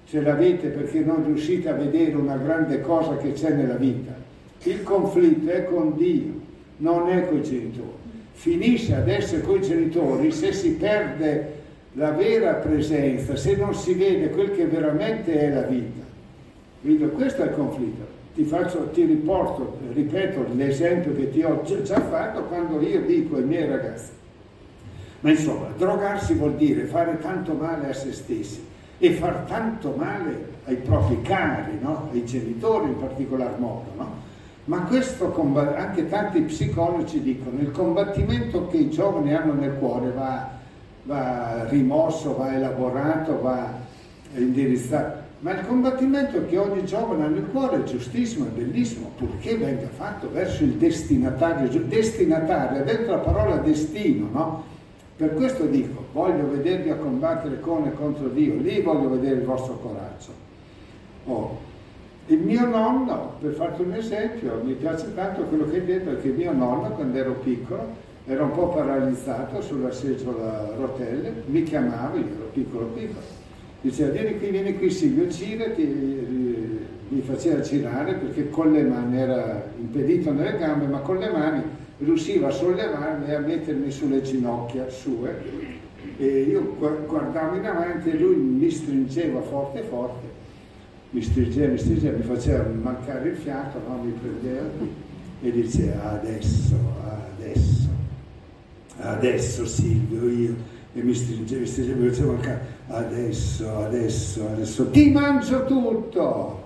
ce l'avete perché non riuscite a vedere una grande cosa che c'è nella vita. Il conflitto è con Dio, non è con i genitori. Finisce ad essere con i genitori se si perde la vera presenza, se non si vede quel che veramente è la vita. Quindi questo è il conflitto ti, faccio, ti riporto, ripeto l'esempio che ti ho già fatto quando io dico ai miei ragazzi, ma insomma, drogarsi vuol dire fare tanto male a se stessi e far tanto male ai propri cari, no? ai genitori in particolar modo. No? Ma questo, anche tanti psicologi dicono, il combattimento che i giovani hanno nel cuore va, va rimosso, va elaborato, va indirizzato ma il combattimento che ogni giovane ha nel cuore è giustissimo, è bellissimo, purché venga fatto verso il destinatario. Destinatario, dentro la parola destino, no? Per questo dico, voglio vedervi a combattere con e contro Dio, lì voglio vedere il vostro coraggio. Oh, il mio nonno, per farti un esempio, mi piace tanto quello che hai detto, che mio nonno, quando ero piccolo, era un po' paralizzato sulla seggiola a rotelle, mi chiamava, io ero piccolo piccolo, diceva vieni qui, vieni qui Silvio, girati, mi faceva girare perché con le mani era impedito nelle gambe, ma con le mani riusciva a sollevarmi e a mettermi sulle ginocchia sue. E io guardavo in avanti e lui mi stringeva forte forte, mi stringeva, mi stringeva, mi faceva mancare il fiato, no? mi prendeva e diceva adesso, adesso, adesso Silvio, io e mi stringeva, mi stringeva, mi faceva mancare adesso, adesso, adesso, ti mangio tutto.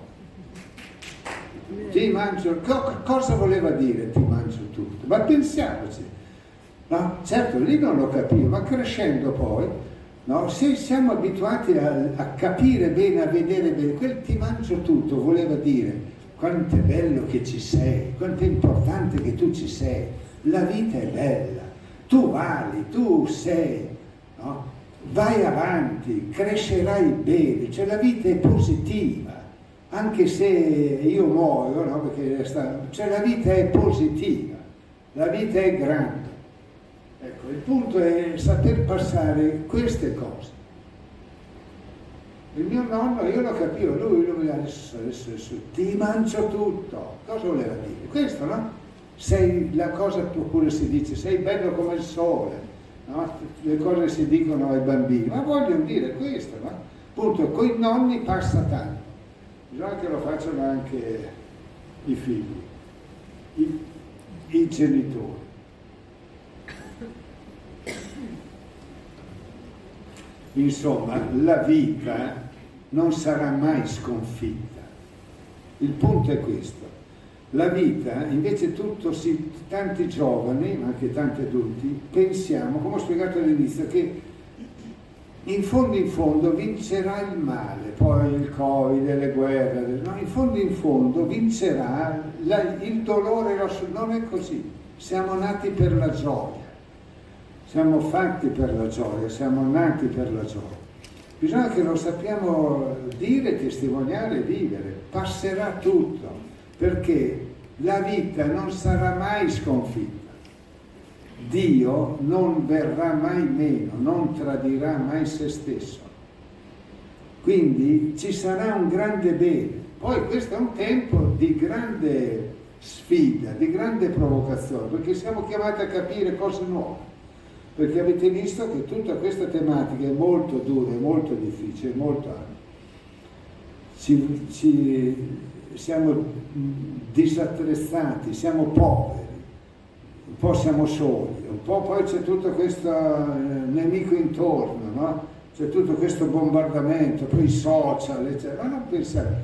Ti mangio, co- cosa voleva dire ti mangio tutto? Ma pensiamoci, no? Certo, lì non lo capivo, ma crescendo poi, no? se siamo abituati a, a capire bene, a vedere bene, quel ti mangio tutto voleva dire quanto è bello che ci sei, quanto è importante che tu ci sei, la vita è bella, tu vali, tu sei, no? vai avanti, crescerai bene, cioè la vita è positiva, anche se io muoio, no? Perché sta, cioè la vita è positiva, la vita è grande. Ecco, il punto è saper passare queste cose. Il mio nonno, io lo capivo, lui, lui adesso, adesso, adesso, ti mangio tutto. Cosa voleva dire? Questo, no? Sei la cosa, oppure si dice, sei bello come il sole no? le cose si dicono ai bambini, ma voglio dire questo, no? appunto con i nonni passa tanto, bisogna che lo facciano anche i figli, i, i genitori. Insomma, la vita non sarà mai sconfitta. Il punto è questo. La vita, invece tutto, si, tanti giovani, ma anche tanti adulti, pensiamo, come ho spiegato all'inizio, che in fondo in fondo vincerà il male, poi il Covid, le guerre, no, in fondo in fondo vincerà la, il dolore, non è così, siamo nati per la gioia, siamo fatti per la gioia, siamo nati per la gioia. Bisogna che lo sappiamo dire, testimoniare, vivere, passerà tutto perché la vita non sarà mai sconfitta. Dio non verrà mai meno, non tradirà mai se stesso. Quindi ci sarà un grande bene. Poi questo è un tempo di grande sfida, di grande provocazione, perché siamo chiamati a capire cose nuove. Perché avete visto che tutta questa tematica è molto dura, è molto difficile, molto ampia. ci, ci, siamo disattrezzati, siamo poveri, un po' siamo soli, un po' poi c'è tutto questo eh, nemico intorno, no? c'è tutto questo bombardamento, poi i social, eccetera, ma non pensare.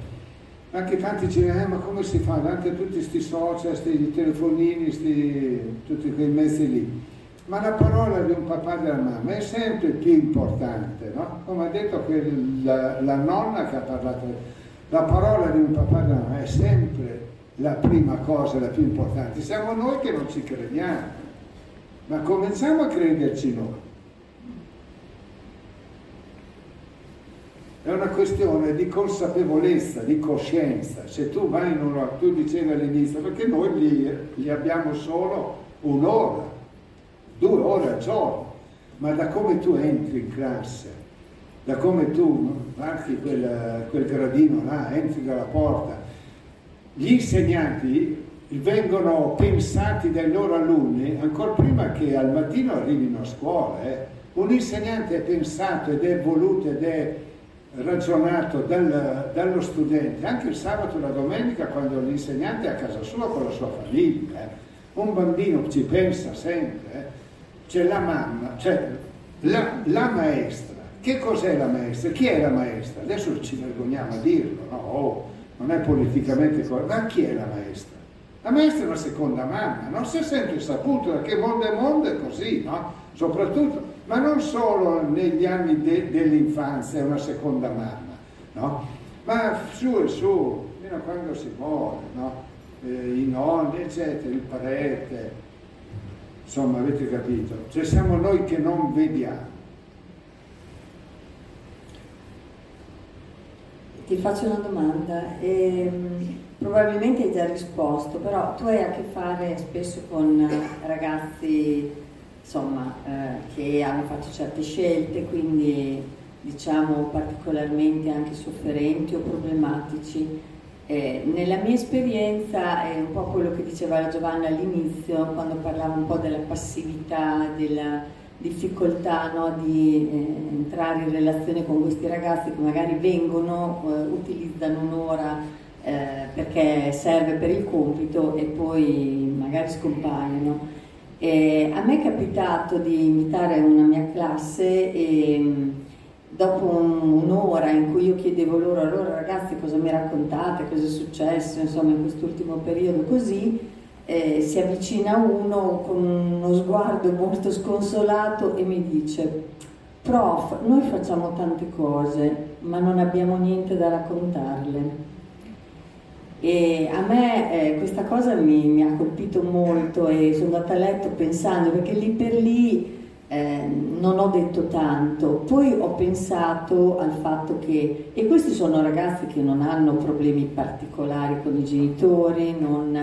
Anche tanti ci dicono, eh, ma come si fa? Anche tutti questi social, questi telefonini, sti, tutti quei mezzi lì. Ma la parola di un papà e della mamma è sempre più importante, no? Come ha detto la, la nonna che ha parlato, la parola di un papà e della mamma è sempre la prima cosa, la più importante. Siamo noi che non ci crediamo, ma cominciamo a crederci noi. È una questione di consapevolezza, di coscienza. Se tu vai in un'ora, tu dicevi all'inizio, perché noi li, li abbiamo solo un'ora, due ore al giorno, ma da come tu entri in classe, da come tu varchi quel, quel gradino là, entri dalla porta, gli insegnanti vengono pensati dai loro alunni ancora prima che al mattino arrivino a scuola. Eh. Un insegnante è pensato ed è voluto ed è ragionato dal, dallo studente anche il sabato e la domenica quando l'insegnante è a casa sua con la sua famiglia. Eh. Un bambino ci pensa sempre. Eh. C'è la mamma, c'è la, la, maestra. Che cos'è la maestra? Chi è la maestra? Adesso ci vergogniamo a dirlo, no? Oh, non è politicamente corretto. Ma chi è la maestra? La maestra è una seconda mamma, non si è sempre saputo perché mondo è mondo è così, no? Soprattutto, ma non solo negli anni de, dell'infanzia è una seconda mamma, no? Ma su e su, fino a quando si muore, no? Eh, I nonni, eccetera, il prete, insomma avete capito, cioè siamo noi che non vediamo. Ti faccio una domanda. Ehm Probabilmente hai già risposto, però tu hai a che fare spesso con ragazzi insomma, eh, che hanno fatto certe scelte, quindi diciamo particolarmente anche sofferenti o problematici. Eh, nella mia esperienza è un po' quello che diceva Giovanna all'inizio, quando parlava un po' della passività, della difficoltà no, di eh, entrare in relazione con questi ragazzi che magari vengono, eh, utilizzano un'ora eh, perché serve per il compito e poi magari scompaiono. E a me è capitato di invitare una mia classe e dopo un, un'ora in cui io chiedevo loro, allora ragazzi cosa mi raccontate, cosa è successo insomma in quest'ultimo periodo così, eh, si avvicina uno con uno sguardo molto sconsolato e mi dice, prof, noi facciamo tante cose ma non abbiamo niente da raccontarle. E a me eh, questa cosa mi, mi, ha colpito molto e sono andata a letto pensando, perché lì per lì eh, non ho detto tanto, poi ho pensato al fatto che, e questi sono ragazzi che non hanno problemi particolari con i genitori, non,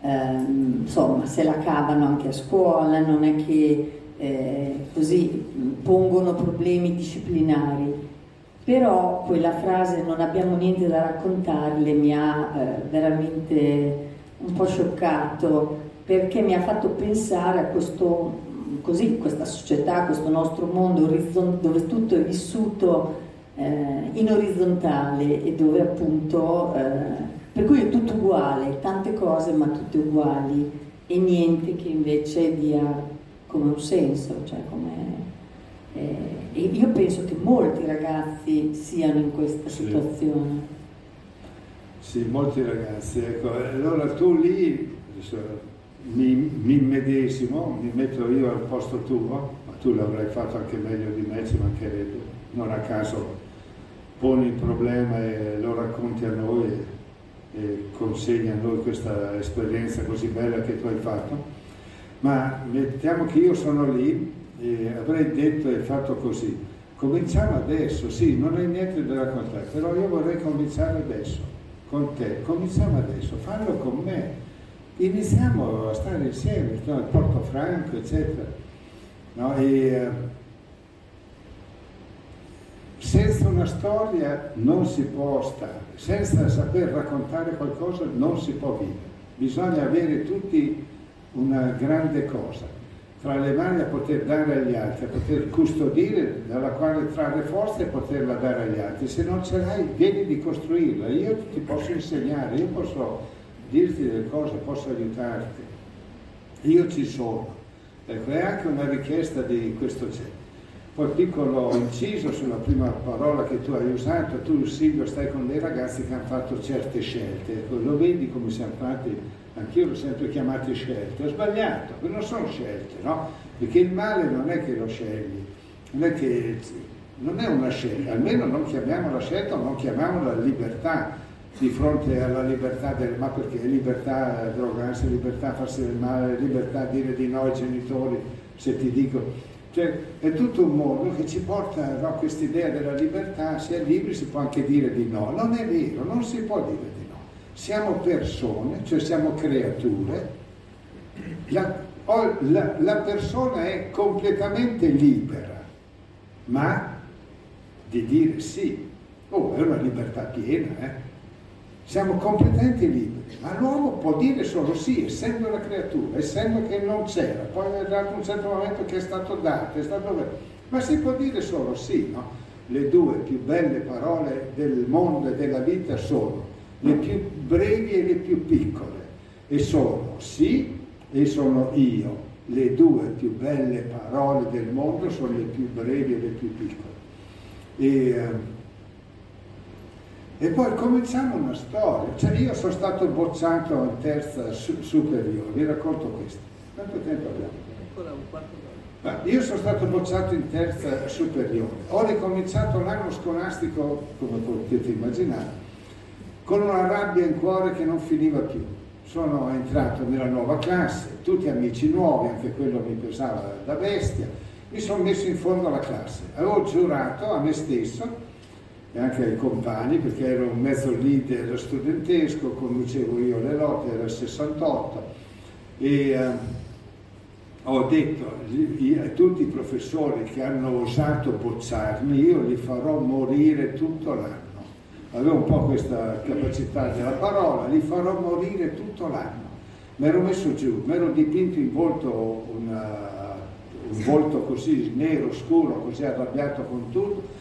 eh, insomma se la cavano anche a scuola, non è che eh, così pongono problemi disciplinari. Però quella frase non abbiamo niente da raccontarle mi ha eh, veramente un po' scioccato perché mi ha fatto pensare a questo, così, questa società, questo nostro mondo dove tutto è vissuto eh, in orizzontale e dove appunto, eh, per cui è tutto uguale, tante cose ma tutte uguali e niente che invece dia come un senso, cioè come eh, e io penso che molti ragazzi siano in questa sì. situazione. Sì, molti ragazzi. Ecco, allora tu lì mi, mi medesimo, mi metto io al posto tuo, ma tu l'avrai fatto anche meglio di me, ci mancherebbe. Non a caso poni il problema e lo racconti a noi e, e consegni a noi questa esperienza così bella che tu hai fatto. Ma mettiamo che io sono lì e avrei detto e fatto così, cominciamo adesso, sì, non hai niente da raccontare, però io vorrei cominciare adesso, con te, cominciamo adesso, fallo con me, iniziamo a stare insieme, no? Porto Franco, eccetera. No? E, eh, senza una storia non si può stare, senza saper raccontare qualcosa non si può vivere, bisogna avere tutti una grande cosa tra le mani a poter dare agli altri, a poter custodire, dalla quale trarre forza e poterla dare agli altri. Se non ce l'hai, vieni di costruirla. Io ti posso insegnare, io posso dirti delle cose, posso aiutarti. Io ci sono. Ecco, è anche una richiesta di questo genere. Poi piccolo inciso sulla prima parola che tu hai usato, tu Silvio stai con dei ragazzi che hanno fatto certe scelte, ecco, lo vedi come siamo fatti, anch'io l'ho sempre chiamati scelte, ho sbagliato, non sono scelte, no? Perché il male non è che lo scegli, non è che non è una scelta, almeno non chiamiamola scelta o non chiamiamola libertà di fronte alla libertà del ma perché libertà drogarsi, libertà farsi del male, libertà dire di no ai genitori se ti dico cioè, è tutto un mondo che ci porta a questa idea della libertà, si è liberi, si può anche dire di no. Non è vero, non si può dire di no. Siamo persone, cioè siamo creature. La, la, la persona è completamente libera, ma di dire sì. Oh, è una libertà piena, eh? Siamo completamente liberi, ma l'uomo può dire solo sì, essendo la creatura, essendo che non c'era, poi arrivato un certo momento che è stato dato, è stato ma si può dire solo sì, no? Le due più belle parole del mondo e della vita sono le più brevi e le più piccole, e sono sì e sono io. Le due più belle parole del mondo sono le più brevi e le più piccole. E, eh, e poi cominciamo una storia. Cioè io sono stato bocciato in terza su- superiore, vi racconto questo. Quanto tempo abbiamo? Ancora un quarto d'ora. Io sono stato bocciato in terza superiore. Ho ricominciato l'anno scolastico, come potete immaginare, con una rabbia in cuore che non finiva più. Sono entrato nella nuova classe, tutti amici nuovi, anche quello mi pesava da bestia. Mi sono messo in fondo alla classe. Avevo giurato a me stesso e anche ai compagni, perché ero un mezzo leader studentesco, conducevo io le lotte, era il 68, e eh, ho detto a tutti i professori che hanno osato bocciarmi, io li farò morire tutto l'anno. Avevo un po' questa capacità della parola, li farò morire tutto l'anno. Mi ero messo giù, mi ero dipinto in volto una, un volto così nero, scuro, così arrabbiato con tutto,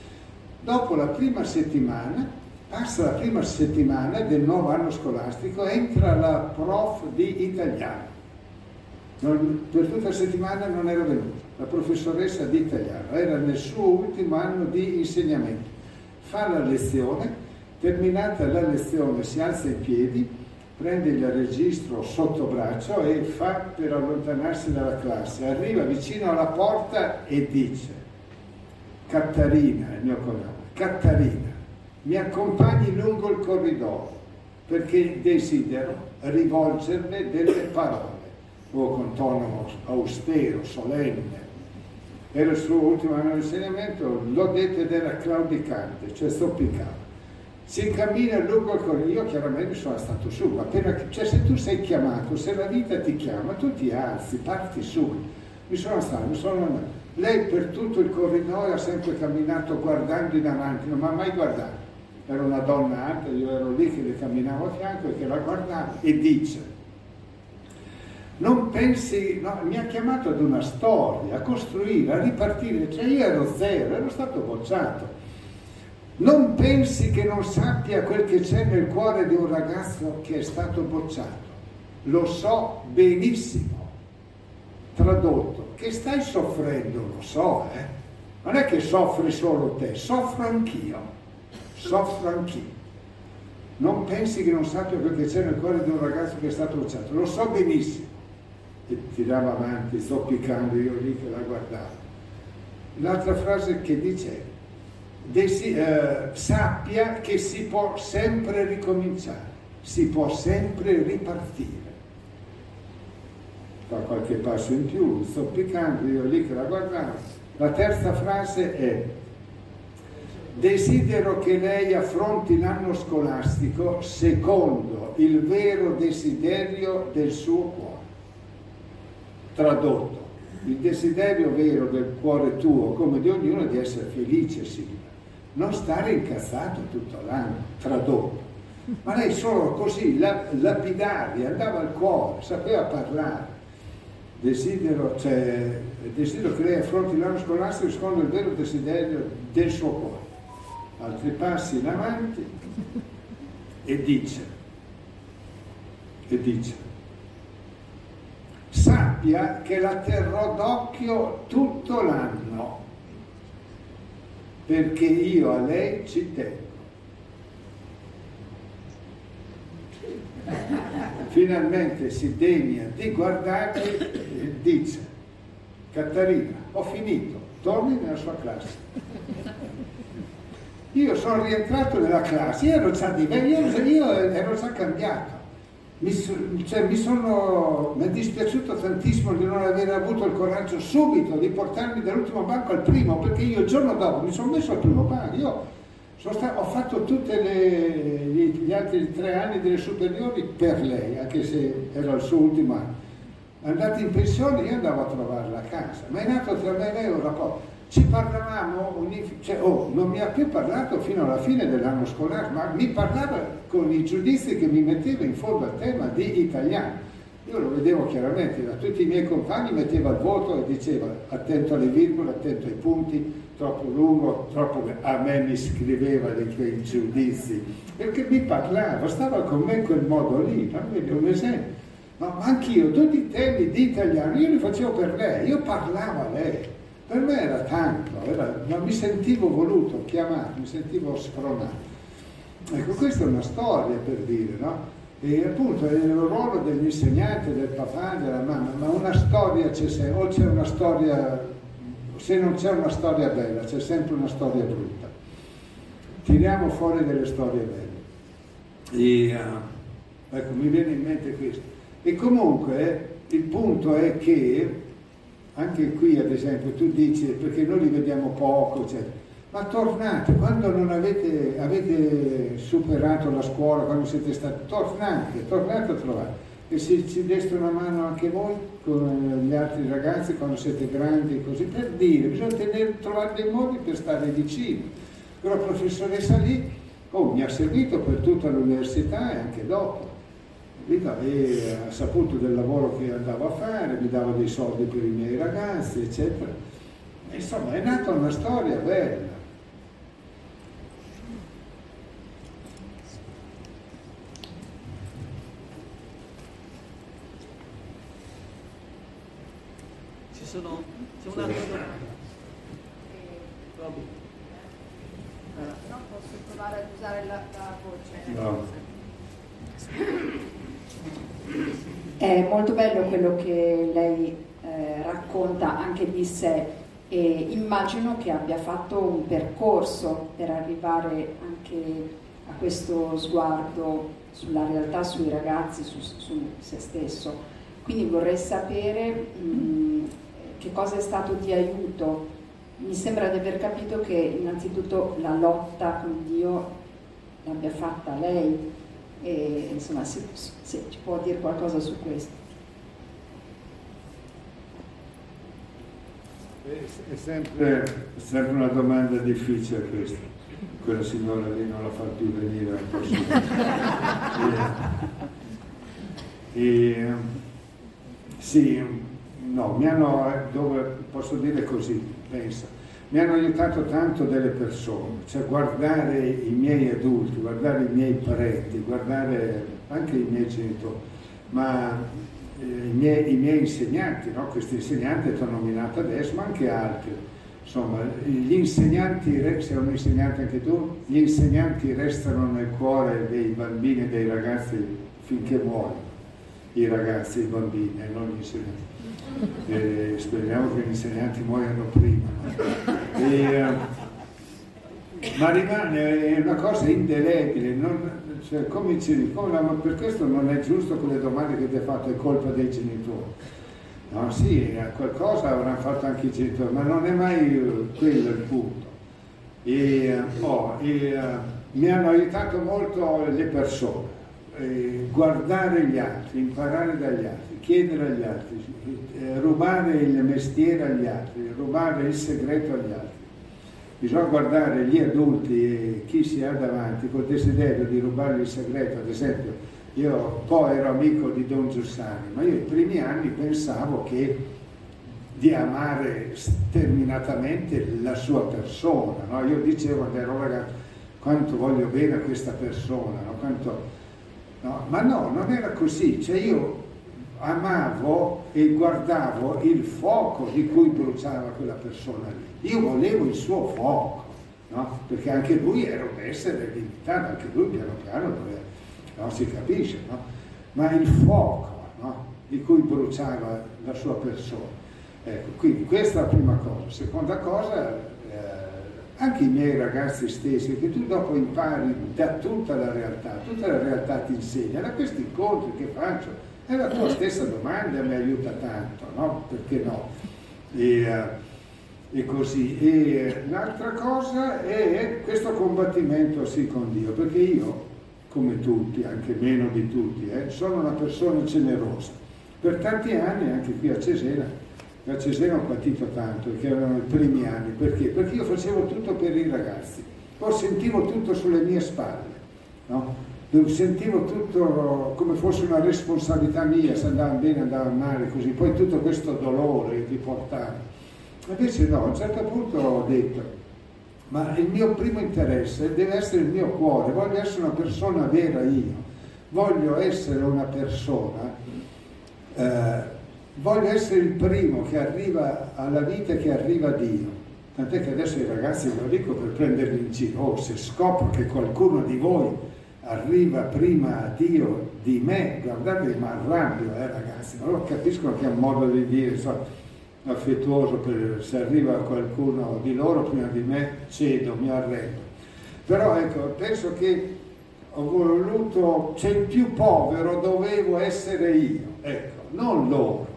Dopo la prima settimana, passa la prima settimana del nuovo anno scolastico, entra la prof di italiano. Non, per tutta la settimana non era venuta, la professoressa di italiano, era nel suo ultimo anno di insegnamento. Fa la lezione, terminata la lezione si alza in piedi, prende il registro sotto braccio e fa per allontanarsi dalla classe. Arriva vicino alla porta e dice, Catarina, il mio cognome, Catarina, mi accompagni lungo il corridoio perché desidero rivolgerle delle parole, o con tono austero, solenne. Era il suo ultimo anno di insegnamento, l'ho detto ed era claudicante, cioè zoppicava. Si cammina lungo il corridoio, io chiaramente sono stato su, appena, cioè se tu sei chiamato, se la vita ti chiama, tu ti alzi, parti su. Mi sono stato, mi sono andato. Lei per tutto il corridoio ha sempre camminato guardando in avanti, non mi ha mai guardato. Era una donna alta, io ero lì che le camminavo a fianco e che la guardavo e dice, non pensi, no, mi ha chiamato ad una storia, a costruire, a ripartire, cioè io ero zero, ero stato bocciato. Non pensi che non sappia quel che c'è nel cuore di un ragazzo che è stato bocciato. Lo so benissimo. Tradotto, che stai soffrendo, lo so, eh? Non è che soffri solo te, soffro anch'io, soffro anch'io. Non pensi che non sappia quel che c'è nel cuore di un ragazzo che è stato bocciato, lo so benissimo. E tirava avanti, zoppicando io lì che la guardavo. L'altra frase che dice desi, eh, sappia che si può sempre ricominciare, si può sempre ripartire fa qualche passo in più, zoppicando, io lì che la guardavo. La terza frase è Desidero che lei affronti l'anno scolastico secondo il vero desiderio del suo cuore. Tradotto, il desiderio vero del cuore tuo, come di ognuno, è di essere felice, Silvia. Non stare incazzato tutto l'anno, tradotto. Ma lei solo così, lapidaria, andava al cuore, sapeva parlare desidero, cioè, desidero che lei affronti l'anno scolastico secondo il vero desiderio del suo cuore. Altri passi in avanti e dice, e dice, sappia che la terrò d'occhio tutto l'anno, perché io a lei ci tengo. Finalmente si degna di guardare e dice, Caterina, ho finito, torni nella sua classe. Io sono rientrato nella classe, io ero già diverso, io ero già cambiato. Mi, cioè, mi, sono, mi è dispiaciuto tantissimo di non aver avuto il coraggio subito di portarmi dall'ultimo banco al primo, perché io il giorno dopo mi sono messo al primo banco. Io ho fatto tutti gli, altri tre anni delle superiori per lei, anche se era il suo ultimo anno. Andata in pensione io andavo a trovarla a casa, ma è nato tra me e lei un rapporto. Ci parlavamo, cioè, oh, non mi ha più parlato fino alla fine dell'anno scolastico, ma mi parlava con i giudizi che mi metteva in fondo al tema di italiano. Io lo vedevo chiaramente, da tutti i miei compagni metteva il voto e diceva attento alle virgole, attento ai punti, troppo lungo, troppo... a me mi scriveva dei quei giudizi, perché mi parlava, stava con me in quel modo lì, no? un esempio. Ma anch'io, tutti i temi di italiano, io li facevo per lei, io parlavo a lei, per me era tanto, era, ma mi sentivo voluto, chiamato, mi sentivo spronato. Ecco, questa è una storia per dire, no? E appunto è il ruolo degli insegnanti, del papà, della mamma, ma una storia c'è sempre, o c'è una storia se non c'è una storia bella, c'è sempre una storia brutta. Tiriamo fuori delle storie belle. E, uh, ecco, mi viene in mente questo. E comunque il punto è che, anche qui ad esempio, tu dici perché noi li vediamo poco, eccetera. Ma tornate, quando non avete, avete superato la scuola, quando siete stati, tornate, tornate a trovare e se ci deste una mano anche voi con gli altri ragazzi quando siete grandi così per dire bisogna tenere, trovare dei modi per stare vicini. Quella professoressa lì oh, mi ha seguito per tutta l'università e anche dopo. E ha saputo del lavoro che andavo a fare mi dava dei soldi per i miei ragazzi eccetera. E, insomma è nata una storia bella sono, c'è un altro domanda. Robby. No, posso provare ad usare la, la voce. No. È molto bello quello che lei eh, racconta anche di sé e immagino che abbia fatto un percorso per arrivare anche a questo sguardo sulla realtà, sui ragazzi, su, su se stesso. Quindi vorrei sapere mh, mm, che cosa è stato di aiuto? Mi sembra di aver capito che innanzitutto la lotta con Dio l'abbia fatta lei e insomma se, se ci può dire qualcosa su questo. È sempre, è sempre una domanda difficile questa, quella signora lì non la fa più venire al prossimo. [laughs] e, e, sì, no, mi hanno, dove posso dire così, pensa, mi hanno aiutato tanto delle persone, cioè guardare i miei adulti, guardare i miei parenti, guardare anche i miei genitori, ma eh, i, miei, i, miei, insegnanti, no? questi insegnanti che ho nominato adesso, ma anche altri. Insomma, gli insegnanti, sei un insegnante anche tu, gli insegnanti restano nel cuore dei bambini e dei ragazzi finché muoiono, i ragazzi, i bambini e non gli insegnanti e speriamo che gli insegnanti muoiano prima. E, eh, ma rimane una cosa indelebile, non, cioè, come come, per questo non è giusto quelle domande che ti ha fatto, è colpa dei genitori. No, sì, qualcosa avranno fatto anche i genitori, ma non è mai quello il punto. E, oh, e, mi hanno aiutato molto le persone, eh, guardare gli altri, imparare dagli altri, chiedere agli altri, eh, rubare il mestiere agli altri, rubare il segreto agli altri. Bisogna guardare gli adulti e chi si ha davanti col desiderio di rubare il segreto, ad esempio io poi ero amico di Don Giussani, ma io i primi anni pensavo che di amare sterminatamente la sua persona, no? io dicevo quando ero ragazzo quanto voglio bene a questa persona, no? Quanto, no? ma no, non era così, cioè io amavo e guardavo il fuoco di cui bruciava quella persona lì, io volevo il suo fuoco, perché anche lui era un essere limitato, anche lui piano piano doveva no? si capisce, no? ma il fuoco no? di cui bruciava la sua persona. Ecco, quindi questa è la prima cosa. Seconda cosa, anche i miei ragazzi stessi, che tu dopo impari da tutta la realtà, tutta la realtà ti insegna, da questi incontri che faccio, è la tua stessa domanda mi aiuta tanto, no? Perché no? E, uh, e così. E l'altra cosa è questo combattimento sì con Dio, perché io come tutti, anche meno di tutti, eh, sono una persona generosa. Per tanti anni, anche qui a Cesena, a Cesena ho patito tanto, perché erano i primi anni, perché? Perché io facevo tutto per i ragazzi, poi sentivo tutto sulle mie spalle, no? sentivo tutto come fosse una responsabilità mia, se andava bene, andava male, così, poi tutto questo dolore che ti portava. Invece no, a un certo punto ho detto, ma il mio primo interesse deve essere il mio cuore, voglio essere una persona vera io, voglio essere una persona, eh, voglio essere il primo che arriva alla vita e che arriva a Dio. Tant'è che adesso i ragazzi ve lo dico per prenderli in giro, oh, se scopro che qualcuno di voi arriva prima a Dio di me, guardate, ma arrabbio, eh ragazzi, allora capiscono che è un modo di dire, insomma, affettuoso per se arriva qualcuno di loro prima di me, cedo, mi arrendo. Però ecco, penso che ho voluto, c'è il più povero, dovevo essere io, ecco, non loro.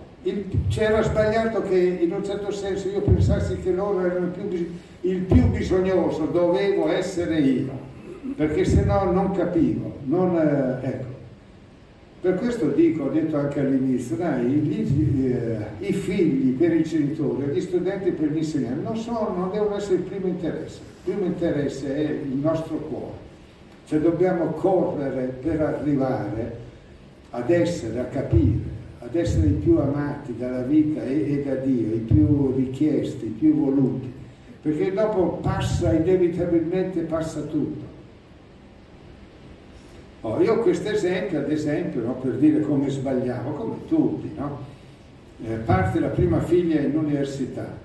C'era sbagliato che in un certo senso io pensassi che loro erano il più, il più bisognoso, dovevo essere io, perché se no non capivo, non, eh, ecco. Per questo dico, ho detto anche all'inizio, dai, gli, eh, i figli per i genitori, gli studenti per gli insegnanti non, sono, non devono essere il primo interesse, il primo interesse è il nostro cuore, cioè dobbiamo correre per arrivare ad essere, a capire, ad essere i più amati dalla vita e, e da Dio, i più richiesti, i più voluti, perché dopo passa inevitabilmente passa tutto. Oh, io questo esempio, ad esempio, no, per dire come sbagliamo, come tutti, no? eh, parte la prima figlia in università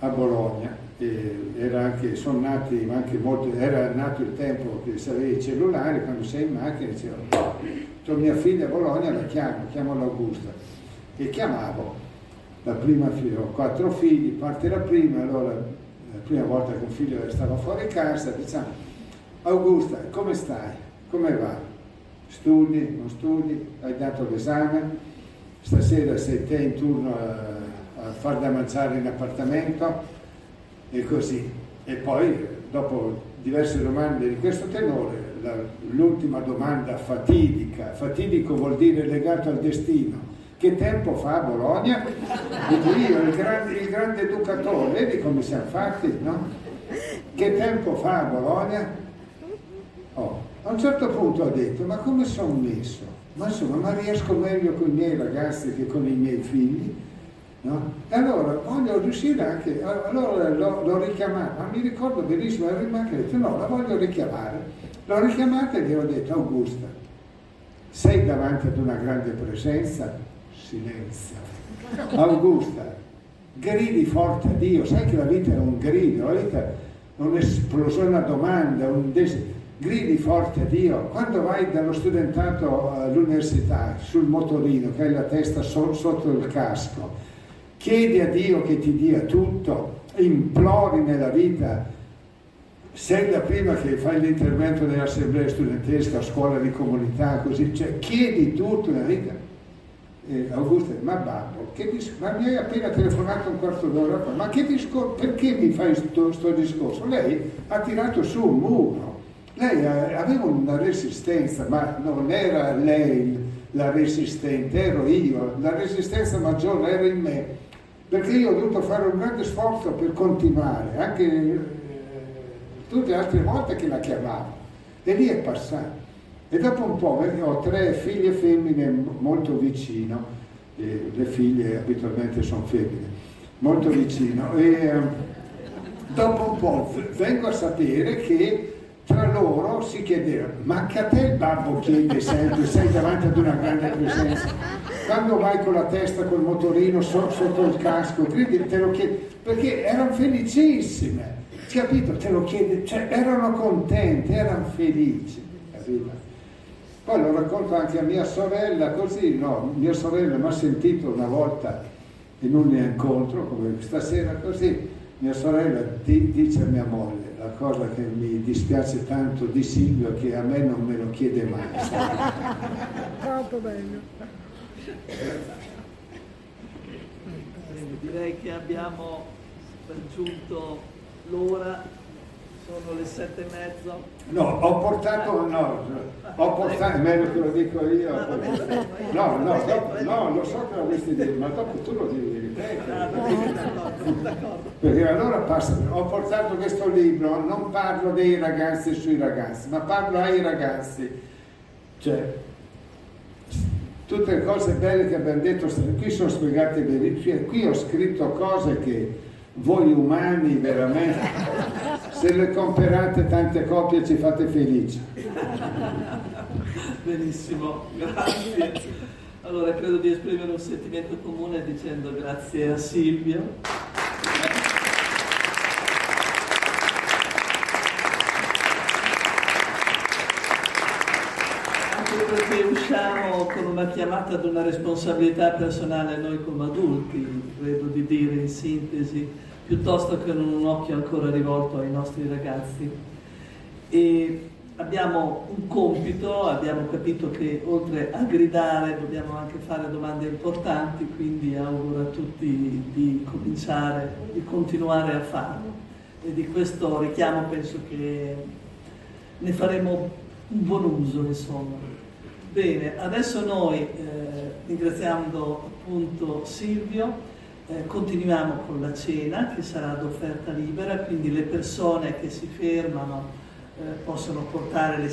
a Bologna, era anche, nati, anche molto, era nato il tempo che avevi i cellulari, quando sei in macchina dicevo, ho mia figlia a Bologna, la chiamo, chiamo l'Augusta, e chiamavo la prima figlia, ho quattro figli, parte la prima, allora la prima volta che un figlio stava fuori casa, diciamo, Augusta, come stai? Come va? Studi, non studi? Hai dato l'esame? Stasera sei te in turno a, a far da mangiare in appartamento? E così. E poi, dopo diverse domande di questo tenore, l'ultima domanda fatidica, fatidico vuol dire legato al destino. Che tempo fa a Bologna? Dico io, il grande, il grande educatore, vedi come siamo fatti, no? Che tempo fa a Bologna? Oh, a un certo punto ho detto, ma come sono messo? Ma insomma, ma riesco meglio con i miei ragazzi che con i miei figli? No? E allora voglio riuscire anche, allora l'ho, l'ho richiamata, ma mi ricordo benissimo, ero in detto no, la voglio richiamare. L'ho richiamata e gli ho detto, Augusta, sei davanti ad una grande presenza? Silenzio. [laughs] Augusta, gridi forte a Dio, sai che la vita è un grido, la vita è un'esplosione, una domanda, un desiderio gridi forte a Dio. Quando vai dallo studentato all'università sul motorino che hai la testa so- sotto il casco, chiedi a Dio che ti dia tutto, implori nella vita. Sei la prima che fai l'intervento nell'assemblea studentesca, scuola di comunità, così, cioè chiedi tutto nella vita. Eh, Augusto, ma babbo, ma mi hai appena telefonato un quarto d'ora fa, ma che discorso, perché mi fai questo discorso? Lei ha tirato su un muro, lei aveva una resistenza, ma non era lei la resistente, ero io, la resistenza maggiore era in me, perché io ho dovuto fare un grande sforzo per continuare, anche eh, tutte le altre volte che la chiamavo, e lì è passato. E dopo un po' ho tre figlie femmine molto vicino, eh, le figlie abitualmente sono femmine, molto vicino, e eh, dopo un po' vengo a sapere che tra loro si chiedeva, ma anche a te il babbo chiede sempre, sei davanti ad una grande presenza, quando vai con la testa col motorino so, sotto il casco, credi, te lo chiede, perché erano felicissime, capito? Te lo chiede, cioè erano contente, erano felici, capito? Poi lo racconto anche a mia sorella, così, no, mia sorella mi ha sentito una volta in un incontro, come stasera così, mia sorella di, dice a mia moglie, la cosa che mi dispiace tanto di Silvio che a me non me lo chiede mai. [laughs] Troppo bello. Direi che abbiamo raggiunto l'ora, sono le sette e mezzo. No, ho portato, no, ho portato, è meglio che lo dico io. No, no, dopo, no, lo so che l'avresti detto, ma dopo tu lo devi ripetere. Ah. Perché allora passa, ho portato questo libro, non parlo dei ragazzi sui ragazzi, ma parlo ai ragazzi. Cioè, tutte le cose belle che abbiamo detto, qui sono spiegate bene, cioè, qui ho scritto cose che voi umani veramente, [laughs] se le comprate tante copie ci fate felici. Benissimo, grazie. Allora credo di esprimere un sentimento comune dicendo grazie a Silvio. Perché usciamo con una chiamata ad una responsabilità personale noi come adulti, credo di dire in sintesi, piuttosto che con un occhio ancora rivolto ai nostri ragazzi. E abbiamo un compito, abbiamo capito che oltre a gridare dobbiamo anche fare domande importanti, quindi auguro a tutti di cominciare, di continuare a farlo. E di questo richiamo penso che ne faremo un buon uso, insomma. Bene, adesso noi, eh, ringraziando appunto Silvio, eh, continuiamo con la cena che sarà ad offerta libera, quindi le persone che si fermano eh, possono portare le